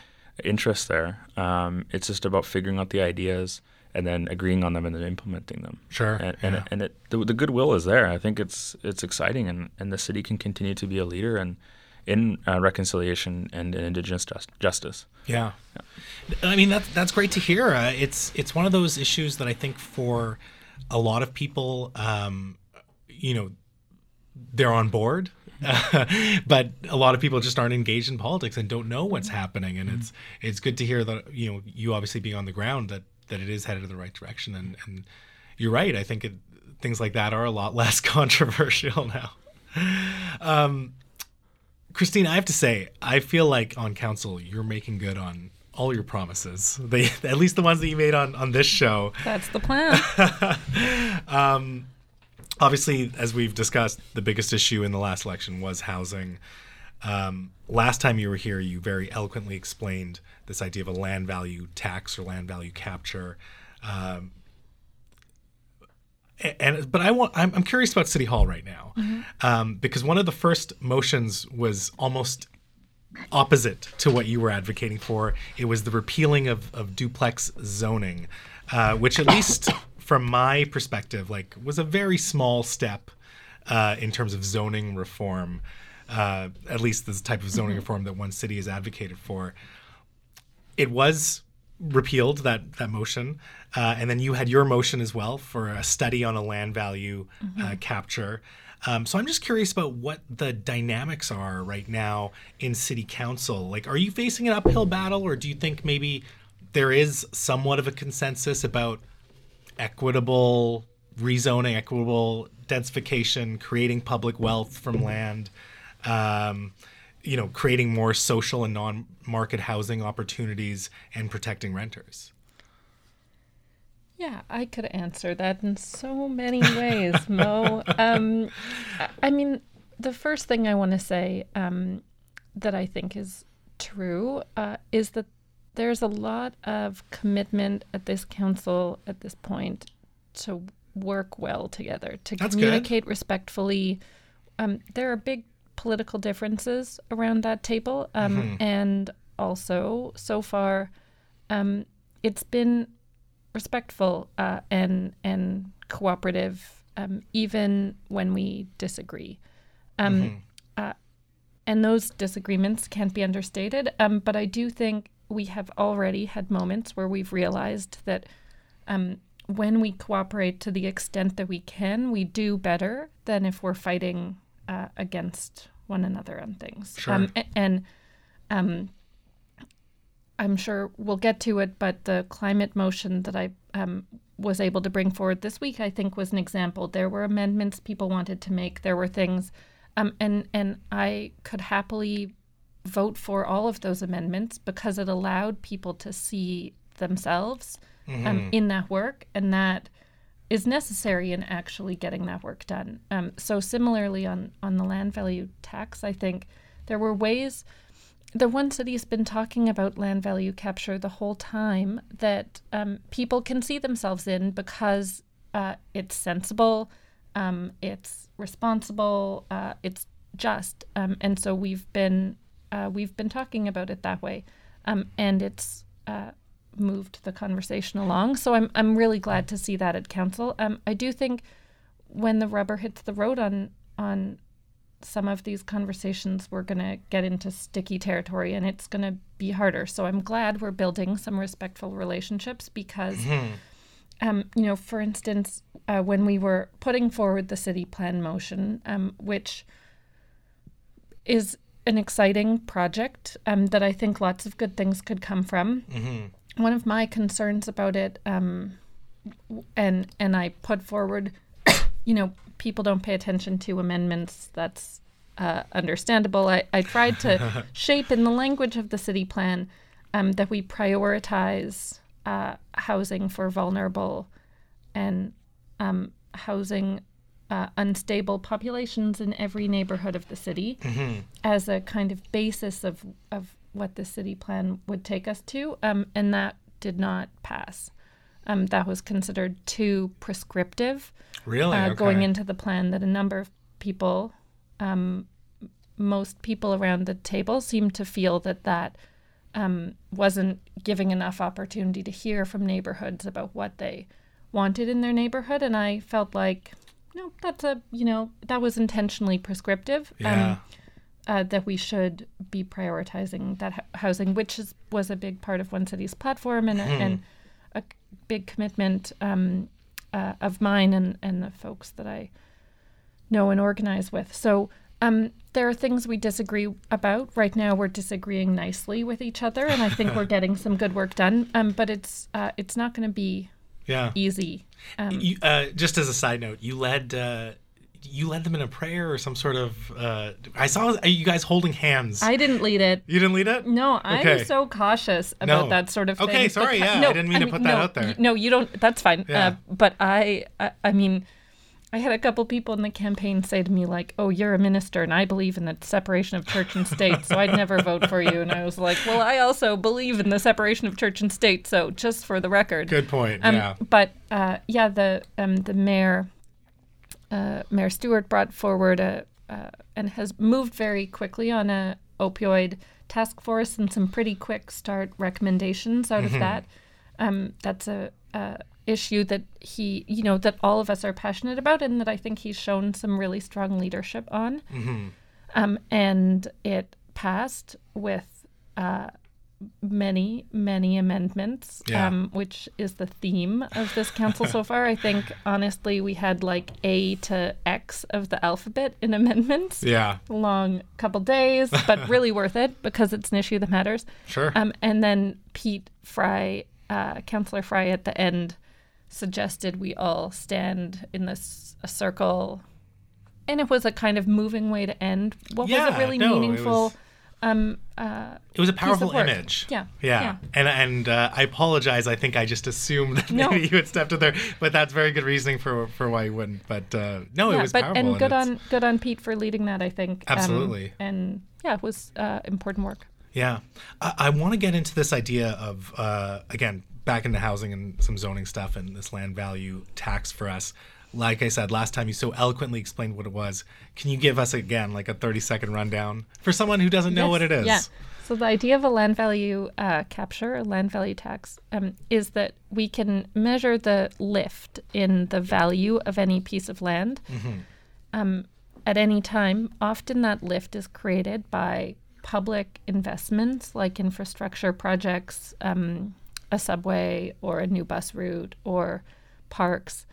interest there. Um, it's just about figuring out the ideas and then agreeing on them and then implementing them. Sure, And and, yeah. and it, the, the goodwill is there. I think it's it's exciting, and, and the city can continue to be a leader and in uh, reconciliation and, in Indigenous just, justice. Yeah. I mean that's that's great to hear. Uh, it's it's one of those issues that I think for a lot of people, um, you know, they're on board, but a lot of people just aren't engaged in politics and don't know what's happening. And it's it's good to hear that you know you obviously being on the ground that that it is headed in the right direction. And and you're right. I think it, things like that are a lot less controversial now. Um, Christine, I have to say, I feel like on council you're making good on all your promises. They, at least the ones that you made on on this show. That's the plan. Obviously, as we've discussed, the biggest issue in the last election was housing. Um, last time you were here, you very eloquently explained this idea of a land value tax or land value capture. Um, and but I want I'm, I'm curious about City Hall right now um, because one of the first motions was almost opposite to what you were advocating for. It was the repealing of, of duplex zoning, uh, which at least from my perspective, like was a very small step uh, in terms of zoning reform. Uh, at least this type of zoning reform that OneCity has advocated for. It was repealed that that motion, uh, and then you had your motion as well for a study on a land value uh, capture. Um, so I'm just curious about what the dynamics are right now in city council. Like, are you facing an uphill battle, or do you think maybe there is somewhat of a consensus about equitable rezoning, equitable densification, creating public wealth from land, um, you know, creating more social and non-market housing opportunities, and protecting renters? Yeah, I could answer that in so many ways, Mo. Um, I- mean, the first thing I want to say um, that I think is true uh, is that there's a lot of commitment at this council at this point to work well together, to That's good. communicate respectfully. Um, there are big political differences around that table, um, Mm-hmm. and also so far, um, it's been respectful uh, and and cooperative, um, even when we disagree. Um, uh, and those disagreements can't be understated. Um, but I do think we have already had moments where we've realized that um, when we cooperate to the extent that we can, we do better than if we're fighting uh, against one another on things. Sure. Um, and um, I'm sure we'll get to it, but the climate motion that I um, was able to bring forward this week, I think, was an example. There were amendments people wanted to make. There were things, um, and and I could happily vote for all of those amendments because it allowed people to see themselves um, in that work, and that is necessary in actually getting that work done. Um, so similarly on on the land value tax, I think there were ways. The OneCity's been talking about land value capture the whole time that um, people can see themselves in because uh, it's sensible, um, it's responsible, uh, it's just, um, and so we've been uh, we've been talking about it that way, um, and it's uh, moved the conversation along. So I'm I'm really glad to see that at council. Um, I do think when the rubber hits the road on on some of these conversations, we're going to get into sticky territory, and it's going to be harder. So I'm glad we're building some respectful relationships because. Um, you know, for instance, uh, when we were putting forward the city plan motion, um, which is an exciting project um, that I think lots of good things could come from. One of my concerns about it, um, and and I put forward, you know, people don't pay attention to amendments. That's uh, understandable. I, I tried to shape in the language of the city plan um, that we prioritize uh, housing for vulnerable and um, housing uh, unstable populations in every neighborhood of the city as a kind of basis of, of what the city plan would take us to. Um, and that did not pass. Um, that was considered too prescriptive Really? uh, okay. going into the plan that a number of people, um, most people around the table, seemed to feel that that um, wasn't giving enough opportunity to hear from neighborhoods about what they wanted in their neighborhood. And I felt like, no, that's a, you know, that was intentionally prescriptive. Yeah. Uh, that we should be prioritizing that hou- housing, which is, was a big part of OneCity's platform and, a, and a big commitment um, uh, of mine and, and the folks that I know and organize with. So um, there are things we disagree about. Right now, we're disagreeing nicely with each other, and I think we're getting some good work done. Um, but it's uh, it's not going to be yeah. easy. Um, You, uh, just as a side note, you led uh, you led them in a prayer or some sort of. Uh, I saw you guys holding hands. I didn't lead it. you didn't lead it. No, I'm Okay. so cautious about No. that sort of thing. Okay, sorry, becau- yeah, I didn't mean to put that no, out there. No, you don't. That's fine. Yeah. Uh, but I, I, I mean, I had a couple people in the campaign say to me like, "Oh, you're a minister, and I believe in the separation of church and state, so I'd never vote for you." And I was like, "Well, I also believe in the separation of church and state, so just for the record." Good point. Um, yeah. But uh, yeah, the um, the mayor, uh, Mayor Stewart, brought forward a uh, and has moved very quickly on a opioid task force and some pretty quick start recommendations out of that. Um, that's a, a issue that he, you know, that all of us are passionate about, and that I think he's shown some really strong leadership on. Um, and it passed with uh, many, many amendments, Yeah. um, which is the theme of this council so far. I think, honestly, we had like A to X of the alphabet in amendments. Yeah. Long couple days, but really worth it because it's an issue that matters. Sure. Um, and then Pete Fry, uh, Councillor Fry, at the end suggested we all stand in this a circle, and it was a kind of moving way to end. What was Yeah, a really no, it meaningful. was- Um, uh, It was a powerful image. Yeah, Yeah. yeah. And and uh, I apologize. I think I just assumed that No. maybe you had stepped in there, but that's very good reasoning for for why you wouldn't. But uh, no, it yeah, was but powerful. and good on good on Pete for leading that. I think um, Absolutely. and yeah, it was uh, important work. Yeah, I, I want to get into this idea of uh, again back into housing and some zoning stuff and this land value tax for us. Like I said last time, you so eloquently explained what it was. Can you give us again like a thirty second rundown for someone who doesn't know Yes, what it is? Yeah. So the idea of a land value uh, capture, a land value tax, um, is that we can measure the lift in the value of any piece of land um, at any time. Often that lift is created by public investments like infrastructure projects, um, a subway or a new bus route or parks,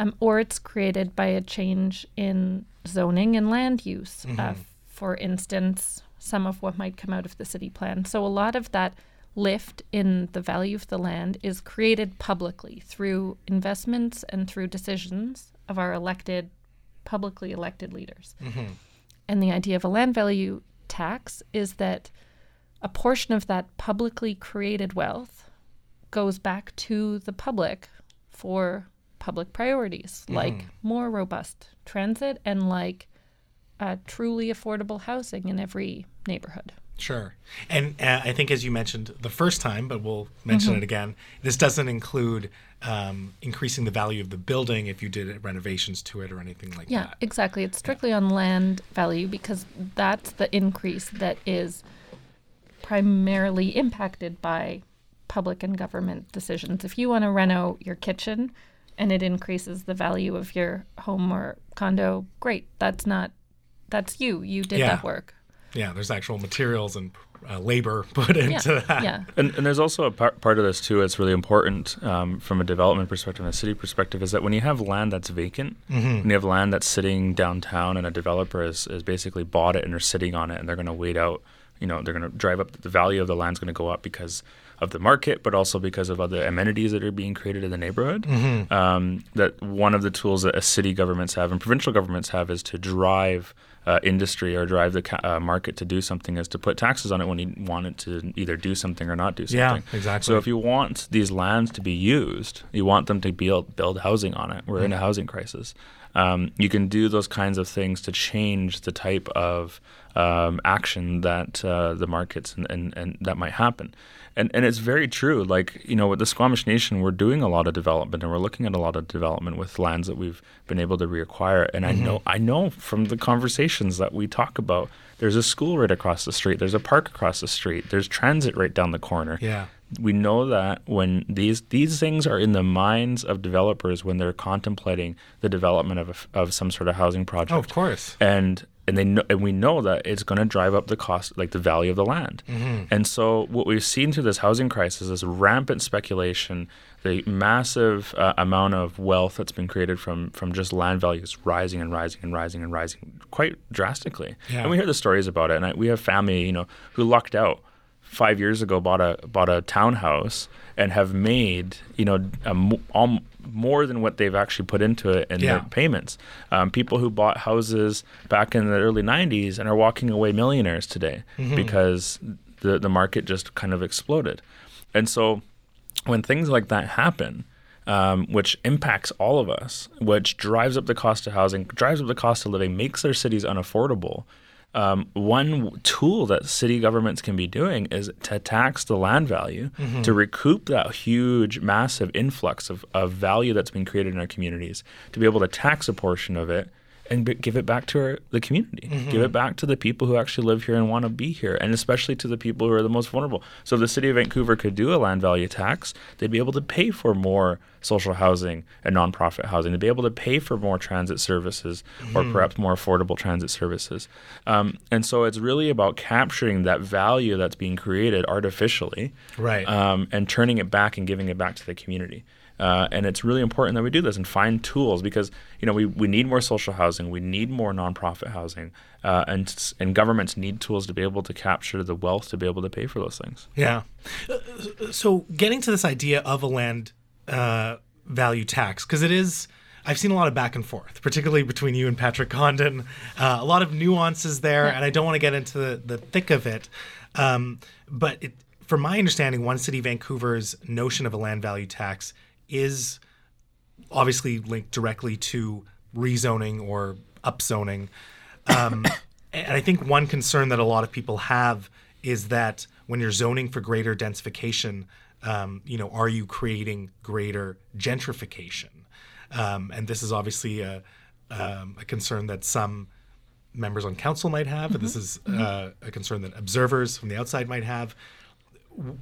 um, or it's created by a change in zoning and land use. Uh, for instance, some of what might come out of the city plan. So a lot of that lift in the value of the land is created publicly through investments and through decisions of our elected, publicly elected leaders. And the idea of a land value tax is that a portion of that publicly created wealth goes back to the public for public priorities like more robust transit and like uh, truly affordable housing in every neighborhood. Sure. And uh, I think, as you mentioned the first time, but we'll mention it again, this doesn't include um, increasing the value of the building if you did renovations to it or anything like Yeah, that. Yeah, exactly. It's strictly on land value because that's the increase that is primarily impacted by public and government decisions. If you want to reno your kitchen and it increases the value of your home or condo, great. That's not that's you. You did Yeah. that work. Yeah, there's actual materials and uh, labor put into Yeah. that. yeah. And, and there's also a part, part of this too. It's really important um, from a development perspective, and a city perspective, is that when you have land that's vacant, when you have land that's sitting downtown, and a developer has, has basically bought it and they're sitting on it, and they're going to wait out. You know, they're going to drive up the value of the land's going to go up because of the market, but also because of other amenities that are being created in the neighborhood. Um, that one of the tools that a city governments have and provincial governments have is to drive uh, industry or drive the ca- uh, market to do something is to put taxes on it when you want it to either do something or not do something. Yeah, exactly. So if you want these lands to be used, you want them to build build housing on it. We're in a housing crisis. Um, you can do those kinds of things to change the type of um, action that uh, the markets and, and, and that might happen. And and it's very true. Like you know, with the Squamish Nation, we're doing a lot of development, and we're looking at a lot of development with lands that we've been able to reacquire. And I know mm-hmm. I know from the conversations that we talk about, there's a school right across the street, there's a park across the street, there's transit right down the corner Yeah. we know that when these these things are in the minds of developers when they're contemplating the development of a of some sort of housing project. Oh, of course. And and they know, and we know that it's going to drive up the cost, like the value of the land. And so what we've seen through this housing crisis is rampant speculation, the massive uh, amount of wealth that's been created from from just land values rising and rising and rising and rising quite drastically. Yeah. And we hear the stories about it, and I, we have family, you know, who lucked out five years ago bought a bought a townhouse and have made you know a, al- more than what they've actually put into it in Yeah. their payments. Um, people who bought houses back in the early '90s and are walking away millionaires today because the the market just kind of exploded, and so when things like that happen. Um, which impacts all of us, which drives up the cost of housing, drives up the cost of living, makes our cities unaffordable um, one tool that city governments can be doing is to tax the land value to recoup that huge, massive influx of, of value that's been created in our communities, to be able to tax a portion of it and b- give it back to our, the community, give it back to the people who actually live here and want to be here, and especially to the people who are the most vulnerable. So, if the city of Vancouver could do a land value tax, they'd be able to pay for more social housing and nonprofit housing. They'd be able to pay for more transit services or perhaps more affordable transit services. Um, and so, it's really about capturing that value that's being created artificially Right. um, and turning it back and giving it back to the community. Uh, and it's really important that we do this and find tools because you know we, we need more social housing, we need more nonprofit housing, uh, and and governments need tools to be able to capture the wealth to be able to pay for those things. Yeah. Uh, So getting to this idea of a land uh, value tax, because it is, I've seen a lot of back and forth, particularly between you and Patrick Condon. Uh, a lot of nuances there, and I don't want to get into the, the thick of it. Um, but it, from my understanding, OneCity Vancouver's notion of a land value tax is obviously linked directly to rezoning or upzoning. Um, and I think one concern that a lot of people have is that when you're zoning for greater densification, um, you know, are you creating greater gentrification? Um, and this is obviously a, um, a concern that some members on council might have, but this is uh, a concern that observers from the outside might have.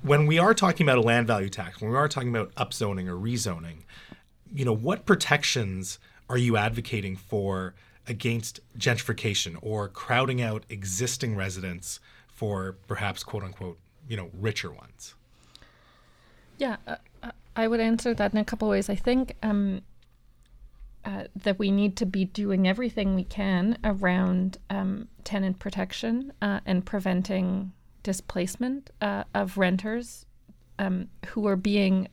When we are talking about a land value tax, when we are talking about upzoning or rezoning, you know, what protections are you advocating for against gentrification or crowding out existing residents for perhaps quote unquote, you know, richer ones? Yeah, uh, uh, I would answer that in a couple ways. I think um, uh, that we need to be doing everything we can around um, tenant protection uh, and preventing displacement uh, of renters um, who are being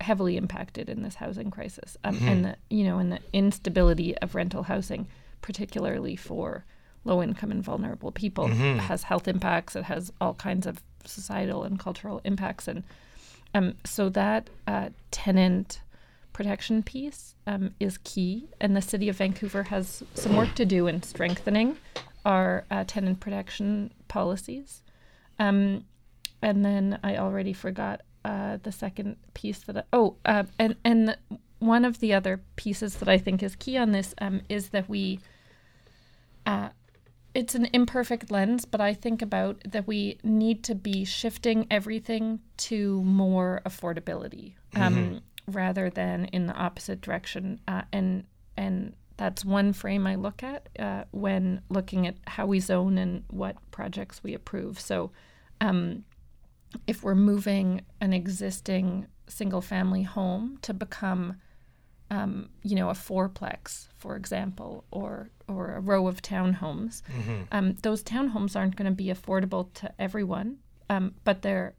heavily impacted in this housing crisis um, and the you know and the instability of rental housing, particularly for low income and vulnerable people, has health impacts. It has all kinds of societal and cultural impacts and. Um, so that uh, tenant protection piece um, is key, and the City of Vancouver has some work to do in strengthening our uh, tenant protection policies. Um, and then I already forgot uh, the second piece that I, oh uh, and and one of the other pieces that I think is key on this um, is that we uh, it's an imperfect lens, but I think about that we need to be shifting everything to more affordability um, rather than in the opposite direction. Uh, and and that's one frame I look at uh, when looking at how we zone and what projects we approve. So, um, if we're moving an existing single family home to become um, you know, a fourplex, for example, or or a row of townhomes. Mm-hmm. Um, those townhomes aren't going to be affordable to everyone, um, but they're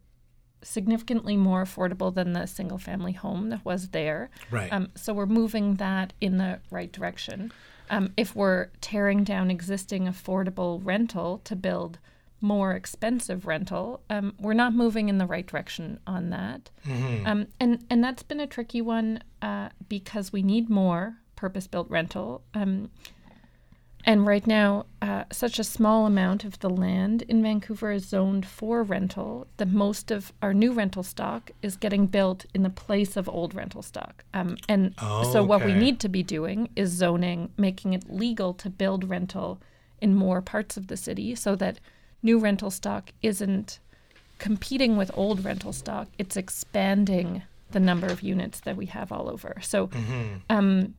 significantly more affordable than the single family home that was there. Right. Um, so we're moving that in the right direction. Um, if we're tearing down existing affordable rental to build more expensive rental, um, we're not moving in the right direction on that. Um, and and that's been a tricky one uh, because we need more purpose-built rental. Um, and right now, uh, such a small amount of the land in Vancouver is zoned for rental that most of our new rental stock is getting built in the place of old rental stock. Um, and so, what we need to be doing is zoning, making it legal to build rental in more parts of the city so that new rental stock isn't competing with old rental stock, it's expanding the number of units that we have all over. So, um,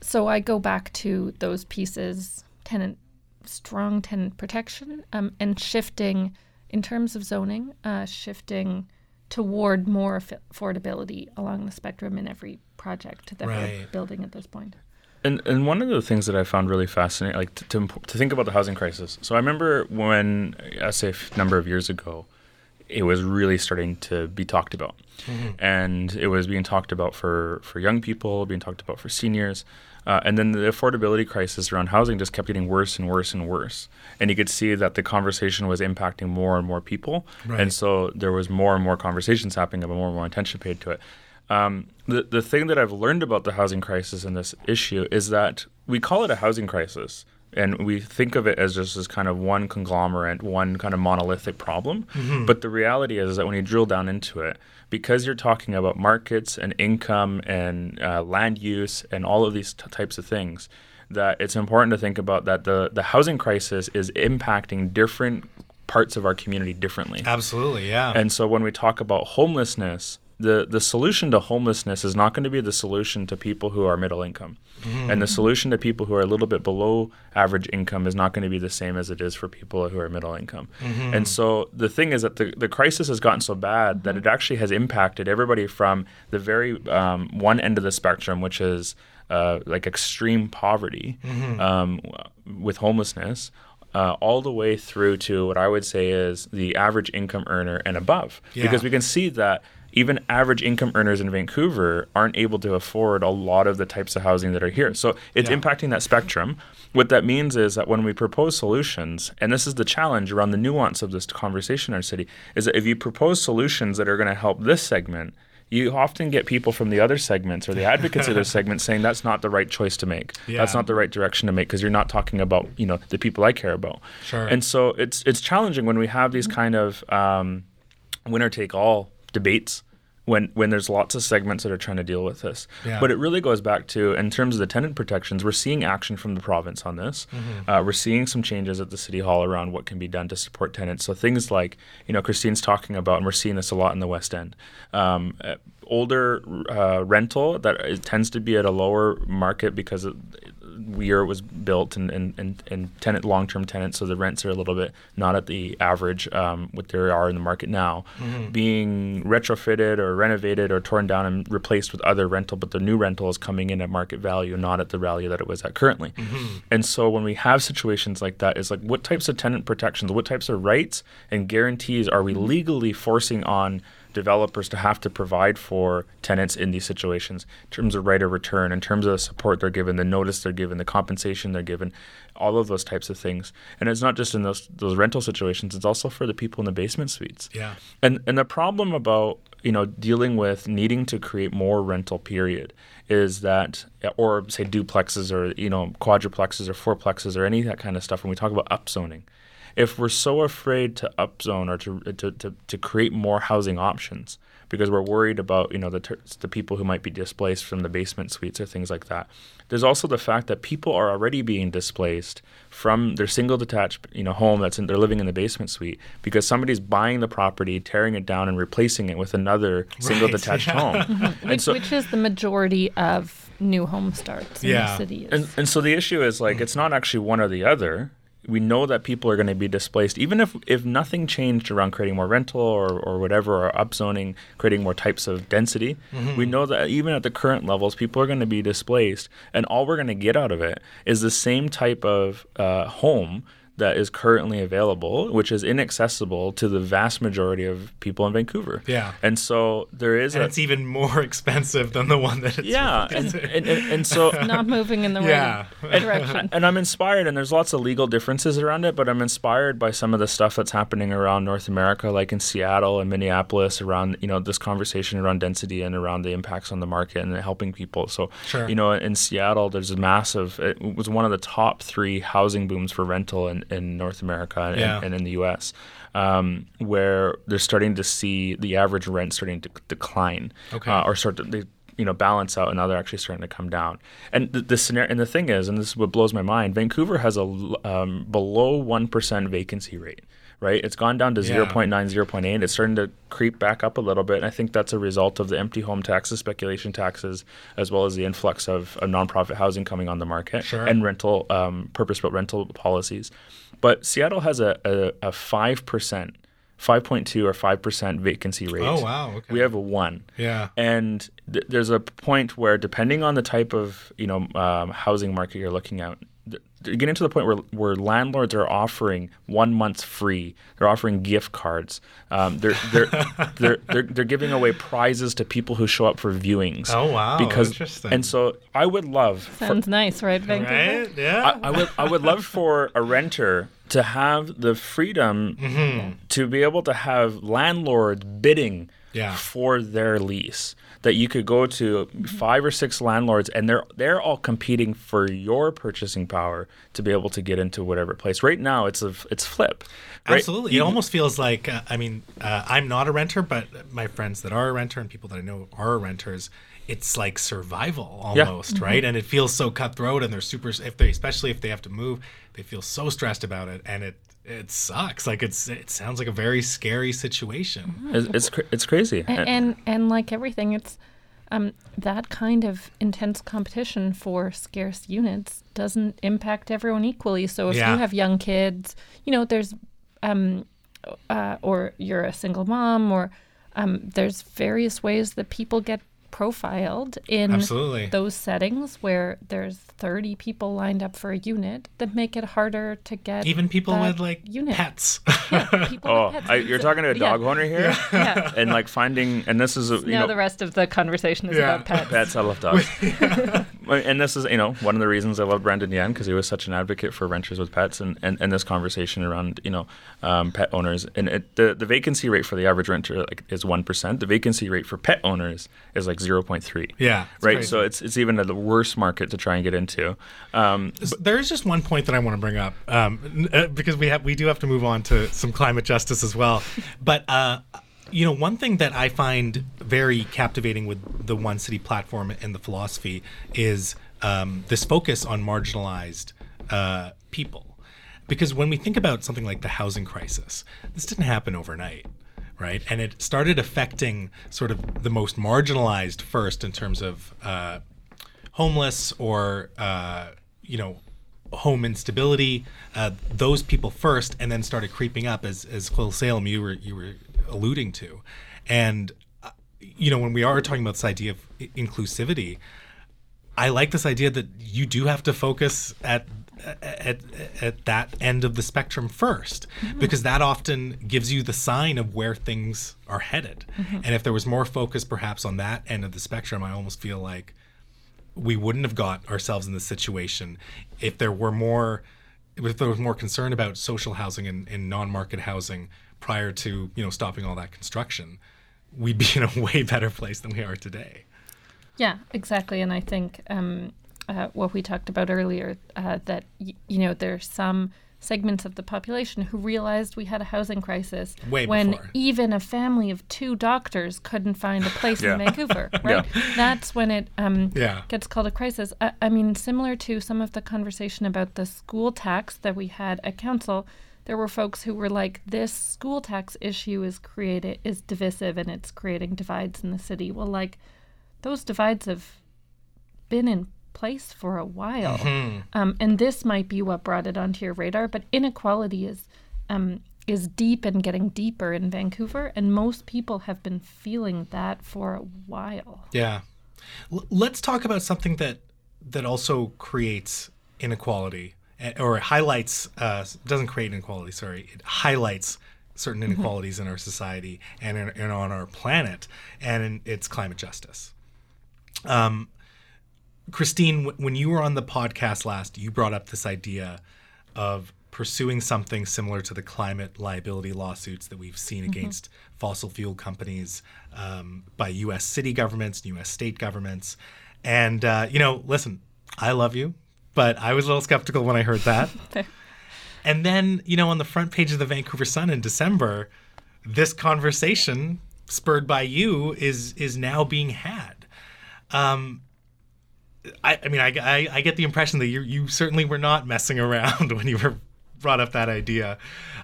so I go back to those pieces, tenant, strong tenant protection, um, and shifting in terms of zoning, uh, shifting toward more affi- affordability along the spectrum in every project that we're building at this point. And and one of the things that I found really fascinating, like to, to, imp- to think about the housing crisis. So I remember when, I say a f- number of years ago, it was really starting to be talked about, and it was being talked about for for young people, being talked about for seniors, uh, and then the affordability crisis around housing just kept getting worse and worse and worse. And you could see that the conversation was impacting more and more people, Right. and so there was more and more conversations happening, and more and more attention paid to it. Um, the the thing that I've learned about the housing crisis and this issue is that we call it a housing crisis, and we think of it as just as kind of one conglomerate, one kind of monolithic problem. But the reality is that when you drill down into it, because you're talking about markets and income and uh, land use and all of these t- types of things, that it's important to think about that the the housing crisis is impacting different parts of our community differently. Absolutely, yeah. And so when we talk about homelessness, the, the solution to homelessness is not going to be the solution to people who are middle income. And the solution to people who are a little bit below average income is not going to be the same as it is for people who are middle income. And so the thing is that the, the crisis has gotten so bad that it actually has impacted everybody from the very um, one end of the spectrum, which is uh, like extreme poverty um, with homelessness, uh, all the way through to what I would say is the average income earner and above. Yeah. Because we can see that even average income earners in Vancouver aren't able to afford a lot of the types of housing that are here. So it's Yeah. impacting that spectrum. What that means is that when we propose solutions, and this is the challenge around the nuance of this conversation in our city, is that if you propose solutions that are going to help this segment, you often get people from the other segments or the advocates of those segments saying that's not the right choice to make. That's not the right direction to make because you're not talking about you know the people I care about. Sure. And so it's it's challenging when we have these kind of um, winner take all debates when when there's lots of segments that are trying to deal with this. Yeah. But it really goes back to in terms of the tenant protections, we're seeing action from the province on this. Mm-hmm. Uh, we're seeing some changes at the city hall around what can be done to support tenants. So things like you know Christine's talking about, and we're seeing this a lot in the West End. Um, uh, older uh, rental that tends to be at a lower market because where it was built and, and, and, and tenant long-term tenants so the rents are a little bit not at the average um, what there are in the market now. Mm-hmm. Being retrofitted or renovated or torn down and replaced with other rental but the new rental is coming in at market value not at the value that it was at currently. Mm-hmm. And so when we have situations like that it's like what types of tenant protections what types of rights and guarantees are we mm-hmm. legally forcing on developers to have to provide for tenants in these situations in terms of right of return, in terms of the support they're given, the notice they're given, the compensation they're given, all of those types of things. And it's not just in those those rental situations; it's also for the people in the basement suites. Yeah. And and the problem about you know dealing with needing to create more rental period is that or say duplexes or you know quadruplexes or fourplexes or any of that kind of stuff when we talk about upzoning if we're so afraid to upzone or to, to, to, to create more housing options because we're worried about you know the, ter- the people who might be displaced from the basement suites or things like that there's also the fact that people are already being displaced from their single detached you know home that's in they're living in the basement suite because somebody's buying the property tearing it down and replacing it with another single detached yeah. home and which, so which is the majority of new home starts in Yeah. the city. Is. and, and so the issue is like mm. it's not actually one or the other. We know that people are going to be displaced, even if if nothing changed around creating more rental or, or whatever, or upzoning, creating more types of density. We know that even at the current levels, people are going to be displaced, and all we're going to get out of it is the same type of uh, home that is currently available, which is inaccessible to the vast majority of people in Vancouver. Yeah. and so there is and a it's even more expensive than the one that it's yeah, and, and, and, and so not moving in the Yeah. right direction. and I'm inspired, and there's lots of legal differences around it, but I'm inspired by some of the stuff that's happening around North America, like in Seattle and Minneapolis, around you know this conversation around density and around the impacts on the market and helping people. So, Sure. you know, in Seattle, there's a massive. It was one of the top three housing booms for rental in, in North America and, Yeah. and in the U.S. Um, where they're starting to see the average rent starting to decline, Okay. uh, or start to they, you know balance out, and now they're actually starting to come down. And the, the scenario, and the thing is, and this is what blows my mind: Vancouver has a um, below one percent vacancy rate. Right, it's gone down to Yeah. 0.9, 0.8. It's starting to creep back up a little bit. And I think that's a result of the empty home taxes, speculation taxes, as well as the influx of, of nonprofit housing coming on the market Sure. and rental, um, purpose-built rental policies. But Seattle has a, a, a 5%, 5.2 or 5% vacancy rate. Oh, wow, okay. We have a 1. Yeah. And th- there's a point where, depending on the type of you know um, housing market you're looking at, getting to the point where where landlords are offering one month free. They're offering gift cards. Um, they're, they're, they're they're they're giving away prizes to people who show up for viewings. Oh, wow, Because interesting. and so I would love for, Sounds nice, right, Vancouver? Right? Yeah. I, I would I would love for a renter to have the freedom Mm-hmm. to be able to have landlords bidding Yeah. for their lease. That you could go to five or six landlords and they're they're all competing for your purchasing power to be able to get into whatever place. Right now it's a it's flip. Right? Absolutely. It almost feels like, uh, I mean, uh, I'm not a renter, but my friends that are a renter and people that I know are renters, it's like survival Yeah. almost, right? And it feels so cutthroat, and they're super. If they, especially if they have to move, they feel so stressed about it, and it it sucks. Like it's it sounds like a very scary situation. It's it's, cra- it's crazy. and, and and like everything it's um, that kind of intense competition for scarce units doesn't impact everyone equally so if Yeah. you have young kids you know there's um, uh, or you're a single mom or um, there's various ways that people get profiled in Absolutely. those settings where there's 30 people lined up for a unit that make it harder to get Even people that with like unit. pets. Yeah, people oh, with pets. I, you're talking to a Yeah. dog owner here, yeah. and like finding, and this is a, you now know, the rest of the conversation is Yeah. about pets. Pets, I love dogs. And this is, you know, one of the reasons I love Brandon Yan because he was such an advocate for renters with pets and, and, and this conversation around, you know, um, pet owners. And it, the, the vacancy rate for the average renter like is 1%. The vacancy rate for pet owners is like 0.3. Yeah, Right. crazy. So it's, it's even a worse market to try and get into. Um, there is just one point that I want to bring up um, uh, because we have we do have to move on to some climate justice as well. But uh, you know, one thing that I find very captivating with the OneCity platform and the philosophy is um, this focus on marginalized uh, people. Because when we think about something like the housing crisis, this didn't happen overnight right? And it started affecting sort of the most marginalized first in terms of uh, homeless or uh, you know home instability. Uh, those people first, and then started creeping up as as Khelsilem you were you were alluding to, and uh, you know when we are talking about this idea of i- inclusivity. I like this idea that you do have to focus at at at that end of the spectrum 1st because that often gives you the sign of where things are headed. And if there was more focus perhaps on that end of the spectrum, I almost feel like we wouldn't have got ourselves in this situation if there were more if there was more concern about social housing and, and non-market housing prior to you know stopping all that construction we'd be in a way better place than we are today. Yeah, exactly. And I think um, uh, what we talked about earlier uh, that y- you know there's some segments of the population who realized we had a housing crisis Way when before. even a family of two doctors couldn't find a place Yeah. in Vancouver. Right. yeah. That's when it um, Yeah. gets called a crisis. I, I mean, similar to some of the conversation about the school tax that we had at council, there were folks who were like, "This school tax issue is created is divisive and it's creating divides in the city." Well, like those divides have been in place for a while, um, and this might be what brought it onto your radar. But inequality is um, is deep and getting deeper in Vancouver, and most people have been feeling that for a while. Yeah. L- let's talk about something that that also creates inequality eh, or highlights uh, doesn't create inequality. Sorry, it highlights certain inequalities in our society and, in, and on our planet, and in, it's climate justice. Um, Christine, when you were on the podcast last, you brought up this idea of pursuing something similar to the climate liability lawsuits that we've seen against fossil fuel companies um, by U.S. city governments, and U.S. state governments. And, uh, you know, listen, I love you, but I was a little skeptical when I heard that. And then, you know, on the front page of the Vancouver Sun in December, this conversation spurred by you is is now being had. Um, I, I mean, I, I, I get the impression that you you certainly were not messing around when you were brought up that idea.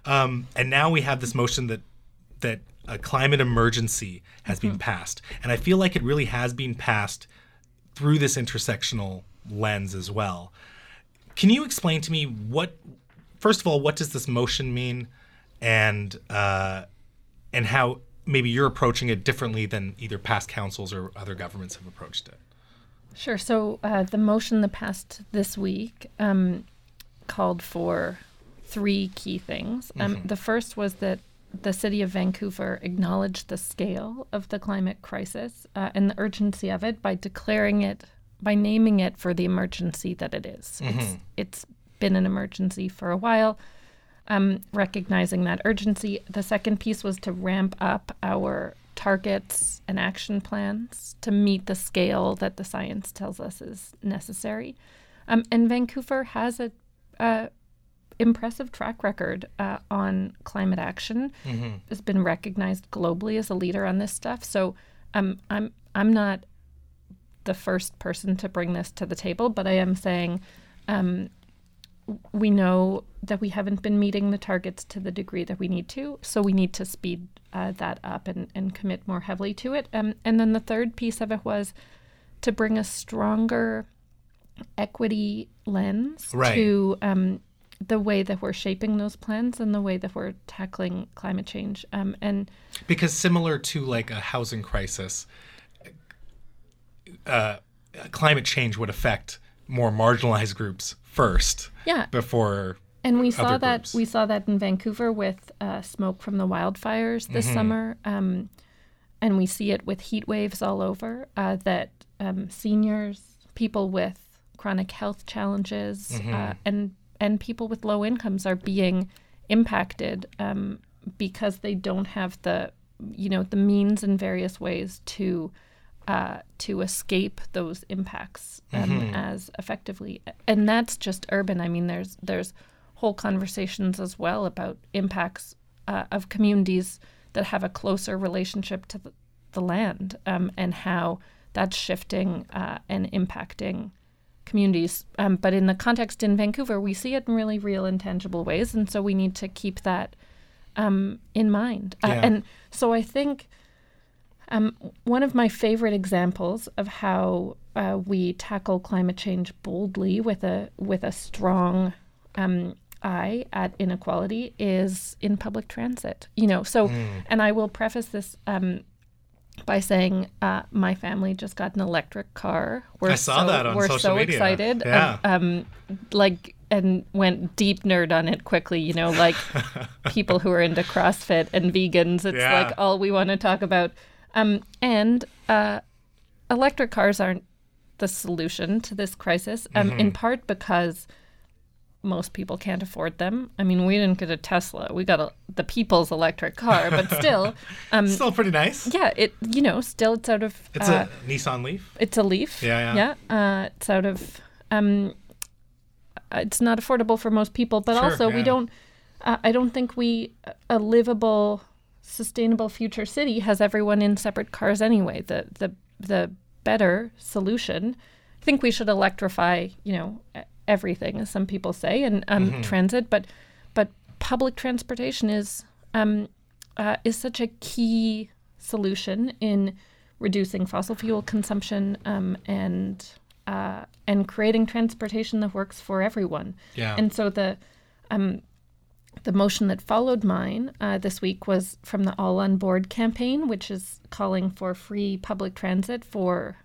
Um, and now we have this motion that that a climate emergency has been passed, and I feel like it really has been passed through this intersectional lens as well. Can you explain to me what, first of all, what does this motion mean, and uh, and how maybe you're approaching it differently than either past councils or other governments have approached it? Sure. So uh, the motion that passed this week um, called for three key things. Um, The first was that the city of Vancouver acknowledged the scale of the climate crisis uh, and the urgency of it by declaring it, by naming it for the emergency that it is. It's, it's been an emergency for a while. Um, recognizing that urgency. The second piece was to ramp up our targets and action plans to meet the scale that the science tells us is necessary. Um, and Vancouver has a, a impressive track record uh, on climate action. It has been recognized globally as a leader on this stuff. So um, I'm I'm not the first person to bring this to the table, but I am saying um, we know that we haven't been meeting the targets to the degree that we need to, so we need to speed uh, that up and, and commit more heavily to it. Um, and then the third piece of it was to bring a stronger equity lens Right. to um, the way that we're shaping those plans and the way that we're tackling climate change. Um, and Because similar to like a housing crisis, uh, climate change would affect more marginalized groups first yeah, before. And we saw that groups. we saw that in Vancouver with uh, smoke from the wildfires Mm-hmm. this summer, um, and we see it with heat waves all over. Uh, that um, seniors, people with chronic health challenges, Mm-hmm. uh, and and people with low incomes are being impacted um, because they don't have the you know the means in various ways to uh, to escape those impacts um, as effectively. And that's just urban. I mean, there's there's whole conversations as well about impacts uh, of communities that have a closer relationship to the, the land um, and how that's shifting uh, and impacting communities. Um, but in the context in Vancouver, we see it in really real and tangible ways, and so we need to keep that um, in mind. Uh, Yeah. and so I think um, one of my favorite examples of how uh, we tackle climate change boldly with a with a strong um, eye at inequality is in public transit. You know, so and I will preface this. Um, by saying uh, my family just got an electric car. We're I saw so, that on We're social so media. excited. Yeah. Um, um, like and went deep nerd on it quickly. You know, like people who are into CrossFit and vegans. It's Yeah. like all we want to talk about. Um, and uh, electric cars aren't the solution to this crisis, um, Mm-hmm. in part because most people can't afford them. I mean, we didn't get a Tesla; we got a, the people's electric car, but still, um, Still pretty nice. yeah, it you know still it's out of It's uh, a Nissan Leaf. it's a Leaf. Yeah, yeah. Uh, it's out of um, it's not affordable for most people, but Sure, also yeah. we don't. Uh, I don't think we a livable, sustainable future city has everyone in separate cars anyway. The the the better solution. I think we should electrify. You know everything, as some people say, and um, Mm-hmm. transit, but but public transportation is um, uh, is such a key solution in reducing fossil fuel consumption um, and uh, and creating transportation that works for everyone. Yeah. And so the um, the motion that followed mine uh, this week was from the All on Board campaign, which is calling for free public transit for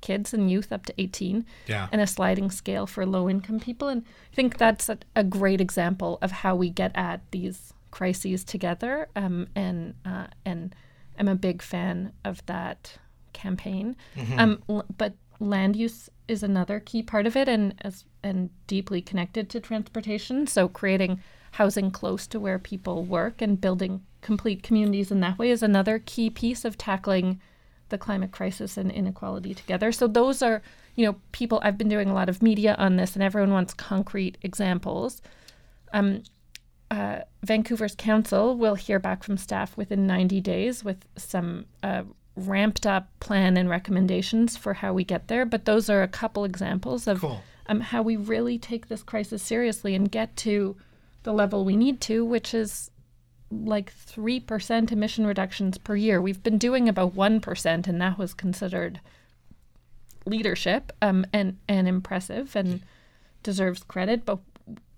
kids and youth up to 18 Yeah. and a sliding scale for low income people. And I think that's a, a great example of how we get at these crises together. Um, and uh, and I'm a big fan of that campaign. Um, l- but land use is another key part of it, and as and deeply connected to transportation. So creating housing close to where people work and building complete communities in that way is another key piece of tackling the climate crisis and inequality together. So those are, you know, people. I've been doing a lot of media on this, and everyone wants concrete examples. Um, uh, Vancouver's council will hear back from staff within 90 days with some uh, ramped up plan and recommendations for how we get there. But those are a couple examples of Cool. um, how we really take this crisis seriously and get to the level we need to, which is like 3% emission reductions per year. We've been doing about 1%, and that was considered leadership um, and, and impressive and deserves credit, but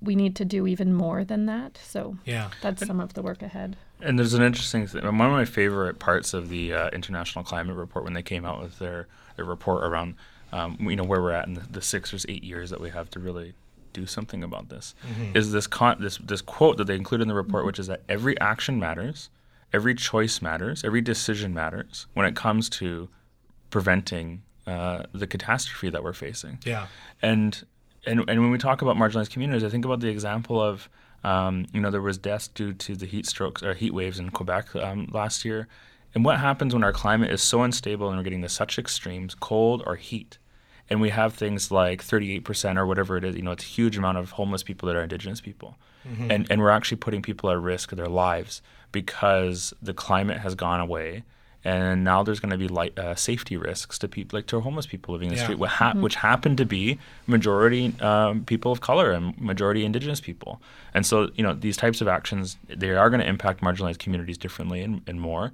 we need to do even more than that. So Yeah. that's some of the work ahead. And there's an interesting thing. One of my favorite parts of the uh, International Climate Report when they came out with their, their report around, um, you know, where we're at in the, the six or eight years that we have to really do something about this, is this con- this this quote that they include in the report, which is that every action matters, every choice matters, every decision matters when it comes to preventing uh, the catastrophe that we're facing. Yeah. and and and when we talk about marginalized communities, I think about the example of um, you know there was deaths due to the heat strokes or heat waves in Quebec um, last year, and what happens when our climate is so unstable and we're getting to such extremes, cold or heat, and we have things like 38% or whatever it is, you know, it's a huge amount of homeless people that are Indigenous people, and and we're actually putting people at risk of their lives because the climate has gone away. And now there's going to be light, uh, safety risks to people, like to homeless people living in the Yeah. street, what ha- which happen to be majority um, people of color and majority indigenous people. And so, you know, these types of actions, they are going to impact marginalized communities differently and, and more.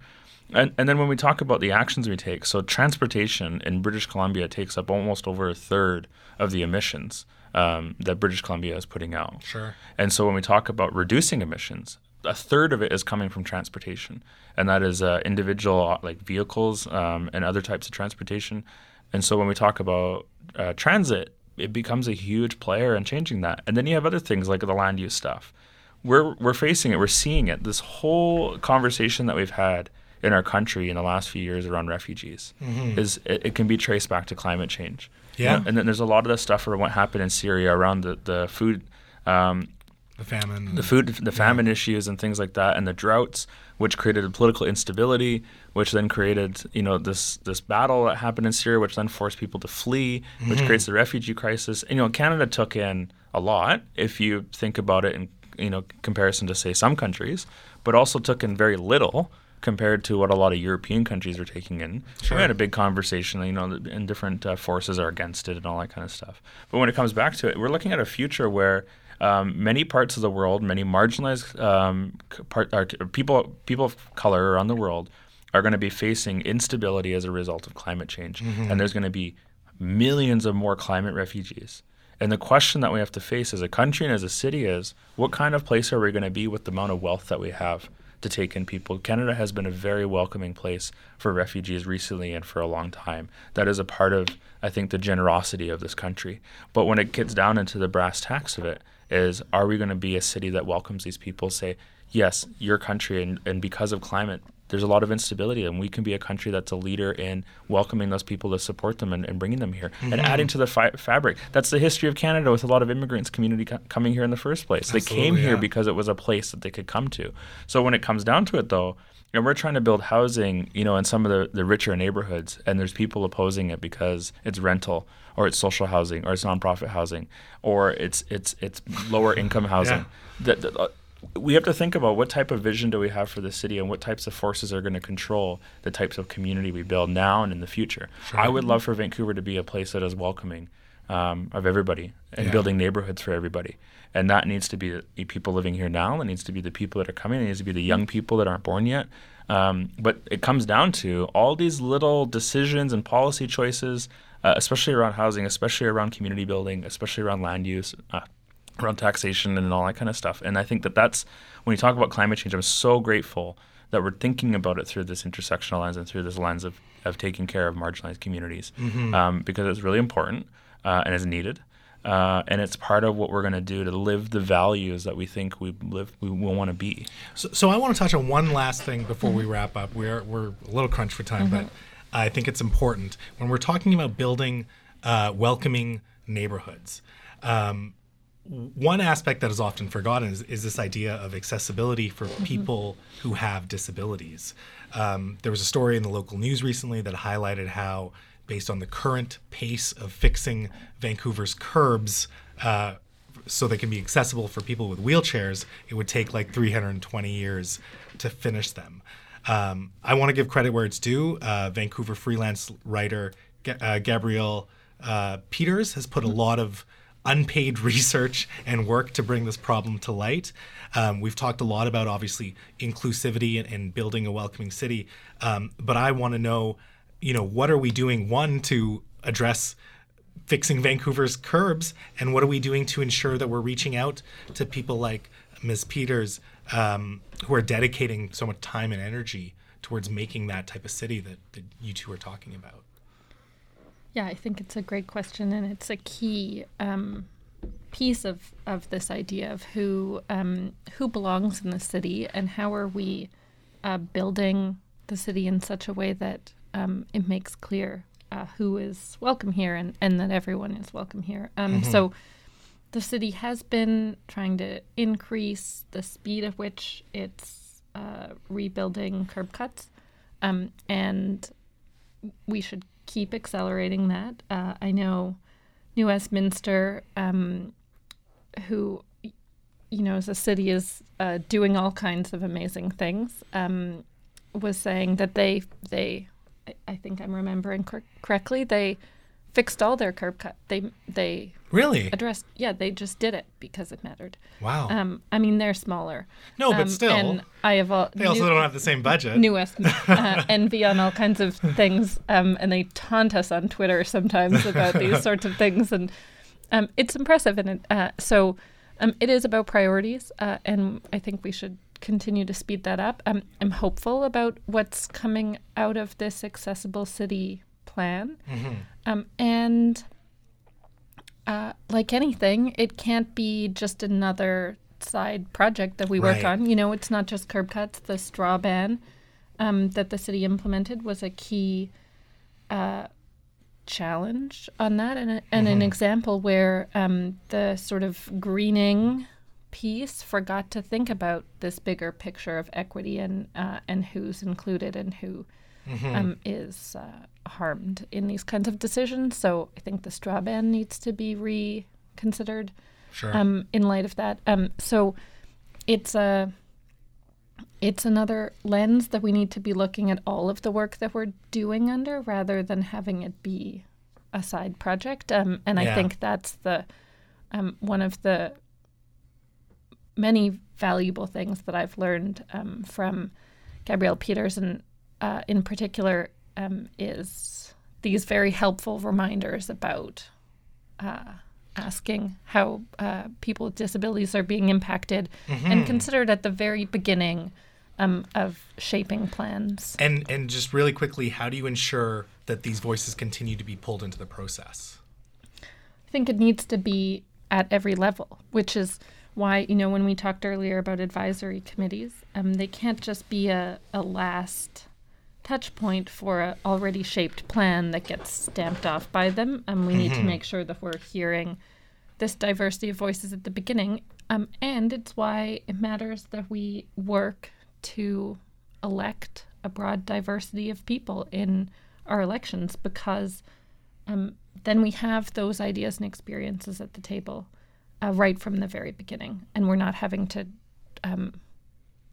And, and then when we talk about the actions we take, so transportation in British Columbia takes up almost over a third of the emissions um, that British Columbia is putting out. Sure. And so when we talk about reducing emissions, a third of it is coming from transportation, and that is uh, individual uh, like vehicles um, and other types of transportation. And so when we talk about uh, transit, it becomes a huge player in changing that. And then you have other things like the land use stuff. We're we're facing it. We're seeing it. This whole conversation that we've had in our country in the last few years around refugees is it, it can be traced back to climate change. Yeah. And then there's a lot of the stuff around what happened in Syria around the the food. Um, The famine. the food, the famine issues and things like that, and the droughts, which created political instability, which then created, you know, this this battle that happened in Syria, which then forced people to flee, which creates the refugee crisis. And you know, Canada took in a lot, if you think about it in you know comparison to say some countries, but also took in very little compared to what a lot of European countries are taking in. Sure. We had a big conversation, you know, and different uh, forces are against it and all that kind of stuff. But when it comes back to it, we're looking at a future where um, many parts of the world, many marginalized um, part, or people people of color around the world are going to be facing instability as a result of climate change, and there's going to be millions of more climate refugees. And the question that we have to face as a country and as a city is, what kind of place are we going to be with the amount of wealth that we have to take in people? Canada has been a very welcoming place for refugees recently and for a long time. That is a part of, I think, the generosity of this country. But when it gets down into the brass tacks of it, is are we going to be a city that welcomes these people? Say, yes, your country, and, and because of climate there's a lot of instability, and we can be a country that's a leader in welcoming those people to support them and, and bringing them here Mm-hmm. and adding to the fi- fabric. That's the history of Canada with a lot of immigrants community co- coming here in the first place. they came Absolutely, here yeah. because it was a place that they could come to. So when it comes down to it, though, and we're trying to build housing, you know, in some of the, the richer neighborhoods, and there's people opposing it because it's rental or it's social housing or it's nonprofit housing or it's it's it's lower income housing. That, that, uh, we have to think about what type of vision do we have for the city and what types of forces are going to control the types of community we build now and in the future. I would love for Vancouver to be a place that is welcoming um, of everybody and Yeah. building neighborhoods for everybody. And that needs to be the people living here now. It needs to be the people that are coming. It needs to be the young people that aren't born yet. Um, but it comes down to all these little decisions and policy choices, uh, especially around housing, especially around community building, especially around land use, uh, around taxation, and all that kind of stuff. And I think that that's when you talk about climate change, I'm so grateful that we're thinking about it through this intersectional lens and through this lens of, of taking care of marginalized communities um, because it's really important uh, and is needed. Uh, and it's part of what we're going to do to live the values that we think we live we will want to be. So, so I want to touch on one last thing before we wrap up. We're we're a little crunch for time, but I think it's important when we're talking about building uh, welcoming neighborhoods. Um, one aspect that is often forgotten is, is this idea of accessibility for people who have disabilities. Um, there was a story in the local news recently that highlighted how, based on the current pace of fixing Vancouver's curbs, uh, so they can be accessible for people with wheelchairs, it would take like 320 years to finish them. Um, I want to give credit where it's due. Uh, Vancouver freelance writer Ga- uh, Gabrielle uh, Peters has put a lot of unpaid research and work to bring this problem to light. Um, we've talked a lot about obviously inclusivity and, and building a welcoming city, um, but I want to know, you know, what are we doing? One to address fixing Vancouver's curbs, and what are we doing to ensure that we're reaching out to people like Ms. Peters, um, who are dedicating so much time and energy towards making that type of city that, that you two are talking about? Yeah, I think it's a great question, and it's a key um, piece of, of this idea of who um, who belongs in the city and how are we uh, building the city in such a way that um, it makes clear uh, who is welcome here and, and that everyone is welcome here. Um, So the city has been trying to increase the speed at which it's uh, rebuilding curb cuts, um, and we should keep accelerating that. Uh, I know New Westminster, um, who you know, as a city is uh, doing all kinds of amazing things, um, was saying that they they, I- think I'm remembering cor- correctly, they fixed all their curb cut. They they Really? addressed yeah they just did it because it mattered. Wow. Um, I mean they're smaller. No, but Um, still, and I have all they also new- don't have the same budget. Newest uh, envy on all kinds of things, um, and they taunt us on Twitter sometimes about these sorts of things, and um, it's impressive. And it, uh, so, um, it is about priorities, uh, and I think we should continue to speed that up. Um, I'm hopeful about what's coming out of this accessible city plan, um, and uh, like anything, it can't be just another side project that we work on. You know, it's not just curb cuts. The straw ban um, that the city implemented was a key uh, challenge on that, and, a, and an example where um, the sort of greening piece forgot to think about this bigger picture of equity and uh, and who's included and who um, is uh, harmed in these kinds of decisions. So I think the straw ban needs to be reconsidered Sure. um, in light of that. Um, so it's a it's another lens that we need to be looking at all of the work that we're doing under, rather than having it be a side project. Um, and Yeah. I think that's the um, one of the many valuable things that I've learned um, from Gabrielle Peters, and uh, in particular, um, is these very helpful reminders about uh, asking how uh, people with disabilities are being impacted and considered at the very beginning um, of shaping plans. and and just really quickly, how do you ensure that these voices continue to be pulled into the process? I think it needs to be at every level, which is why you know when we talked earlier about advisory committees, um, they can't just be a, a last touch point for a already shaped plan that gets stamped off by them. Um, we need to make sure that we're hearing this diversity of voices at the beginning. Um, and it's why it matters that we work to elect a broad diversity of people in our elections because um, then we have those ideas and experiences at the table uh, right from the very beginning. And we're not having to um,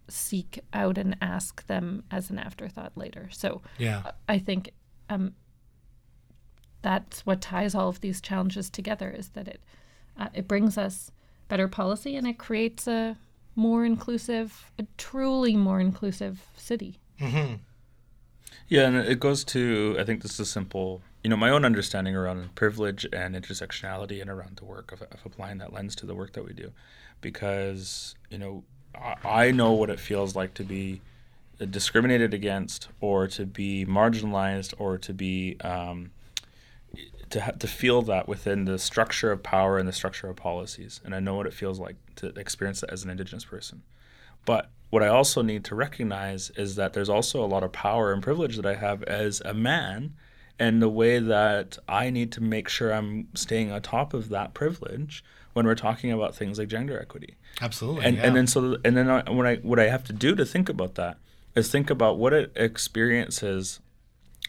seek out and ask them as an afterthought later. So Yeah. I think um, that's what ties all of these challenges together is that it uh, it brings us better policy and it creates a more inclusive, a truly more inclusive city. Yeah, and it goes to I think this is a simple. You know, my own understanding around privilege and intersectionality and around the work of, of applying that lens to the work that we do, because you know I, know what it feels like to be discriminated against or to be marginalized or to be um, to ha- to feel that within the structure of power and the structure of policies, and I know what it feels like to experience that as an Indigenous person. But what I also need to recognize is that there's also a lot of power and privilege that I have as a man, and the way that I need to make sure I'm staying on top of that privilege when we're talking about things like gender equity. Absolutely. And, yeah. and then so and then I, when I what I have to do to think about that is think about what it experiences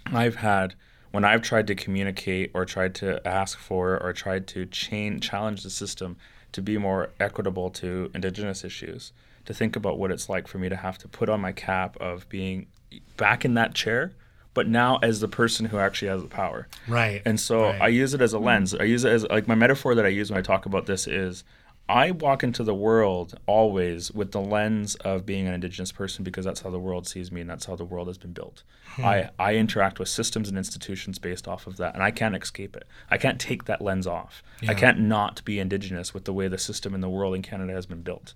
I've had when I've tried to communicate or tried to ask for or tried to change challenge the system to be more equitable to indigenous issues to think about what it's like for me to have to put on my cap of being back in that chair but now as the person who actually has the power right. and so Right. I use it as a hmm. lens. I use it as like my metaphor that I use when I talk about this is I walk into the world always with the lens of being an indigenous person because that's how the world sees me and that's how the world has been built. Hmm. I, I interact with systems and institutions based off of that and I can't escape it. I can't take that lens off. Yeah. I can't not be indigenous with the way the system in the world in Canada has been built.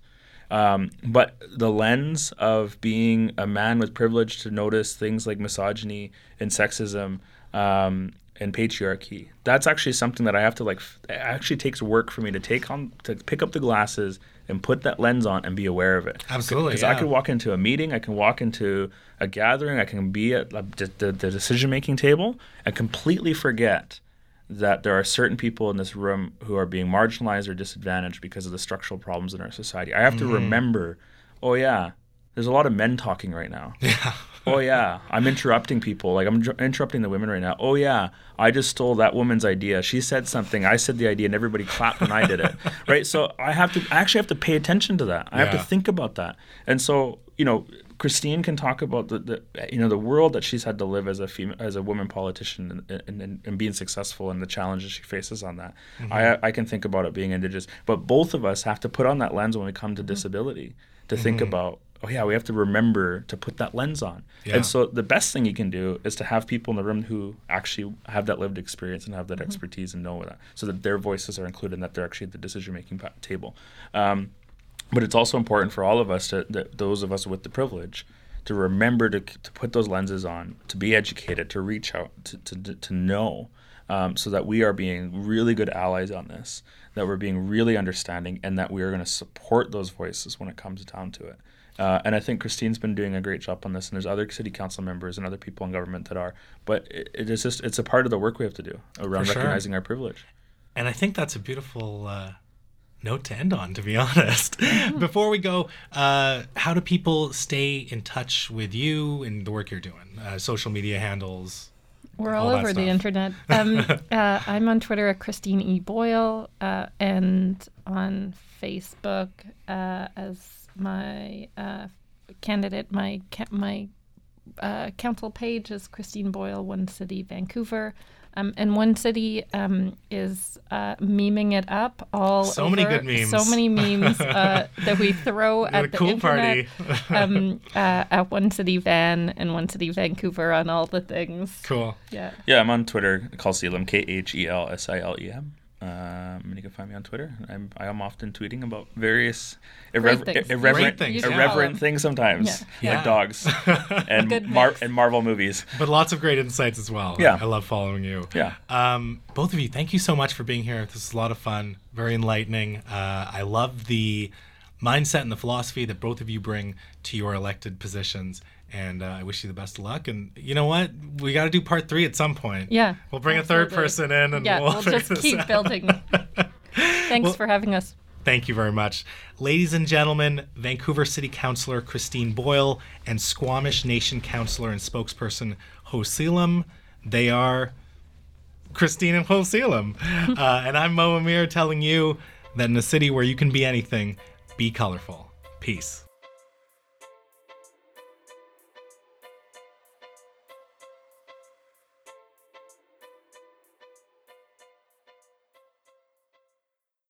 Um, but the lens of being a man with privilege to notice things like misogyny and sexism um, and patriarchy, that's actually something that I have to like. f- It actually takes work for me to take on to pick up the glasses and put that lens on and be aware of it. Absolutely, because I yeah. could walk into a meeting, I can walk into a gathering, I can be at the, the, the decision making table and completely forget that there are certain people in this room who are being marginalized or disadvantaged because of the structural problems in our society. I have to mm-hmm. remember, oh yeah, there's a lot of men talking right now. yeah. oh yeah, I'm interrupting people. Like I'm dr- interrupting the women right now. Oh yeah, I just stole that woman's idea. She said something. I said the idea, and everybody clapped when I did it. right. So I have to I actually have to pay attention to that. I have to think about that. And so you know, Christine can talk about the, the you know the world that she's had to live as a female as a woman politician and, and, and, and being successful and the challenges she faces on that. Mm-hmm. I I can think about it being indigenous, but both of us have to put on that lens when we come to mm-hmm. disability to think mm-hmm. about. Oh yeah, we have to remember to put that lens on. Yeah. And so the best thing you can do is to have people in the room who actually have that lived experience and have that expertise and know that, so that their voices are included and that they're actually at the decision making table. Um, but it's also important for all of us to that those of us with the privilege to remember to, to put those lenses on to be educated to reach out to, to, to know um, so that we are being really good allies on this that we're being really understanding and that we are going to support those voices when it comes down to it uh, and I think Christine's been doing a great job on this, and there's other city council members and other people in government that are. But it, it is just it's a part of the work we have to do around sure. recognizing our privilege. And I think that's a beautiful uh, note to end on, to be honest. Before we go, uh, how do people stay in touch with you and the work you're doing? Uh, social media handles. We're all all, over the internet. Um, uh, I'm on Twitter at Christine E. Boyle uh, and on Facebook uh, as my uh, candidate. My ca- my uh, council page is Christine Boyle, OneCity, Vancouver. Um, and OneCity um, is uh, memeing it up all So many over. good memes. So many memes uh, that we throw Got a at the cool internet. party. um, uh, at OneCity Van and OneCity Vancouver on all the things. Cool. Yeah. Yeah, I'm on Twitter, Khelsilem, K H E L S I L E M. Um, and you can find me on Twitter. I'm I am often tweeting about various irrever- things. irreverent, things, You yeah. things sometimes, Yeah. Yeah. like dogs and Mar- and Marvel movies. But lots of great insights as well. Yeah. I love following you. Yeah. Um, both of you, thank you so much for being here. This is a lot of fun, very enlightening. Uh, I love the mindset and the philosophy that both of you bring to your elected positions. And uh, I wish you the best of luck. And you know what? We got to do part three at some point. Yeah. We'll bring a third person in and yeah, we'll, we'll, just this keep out. building. Thanks Well- for having us. Thank you very much. Ladies and gentlemen, Vancouver City Councillor Christine Boyle and Squamish Nation Councillor and spokesperson Khelsilem. They are Christine and Khelsilem. uh, and I'm Mo Amir telling you that in a city where you can be anything, be colorful. Peace.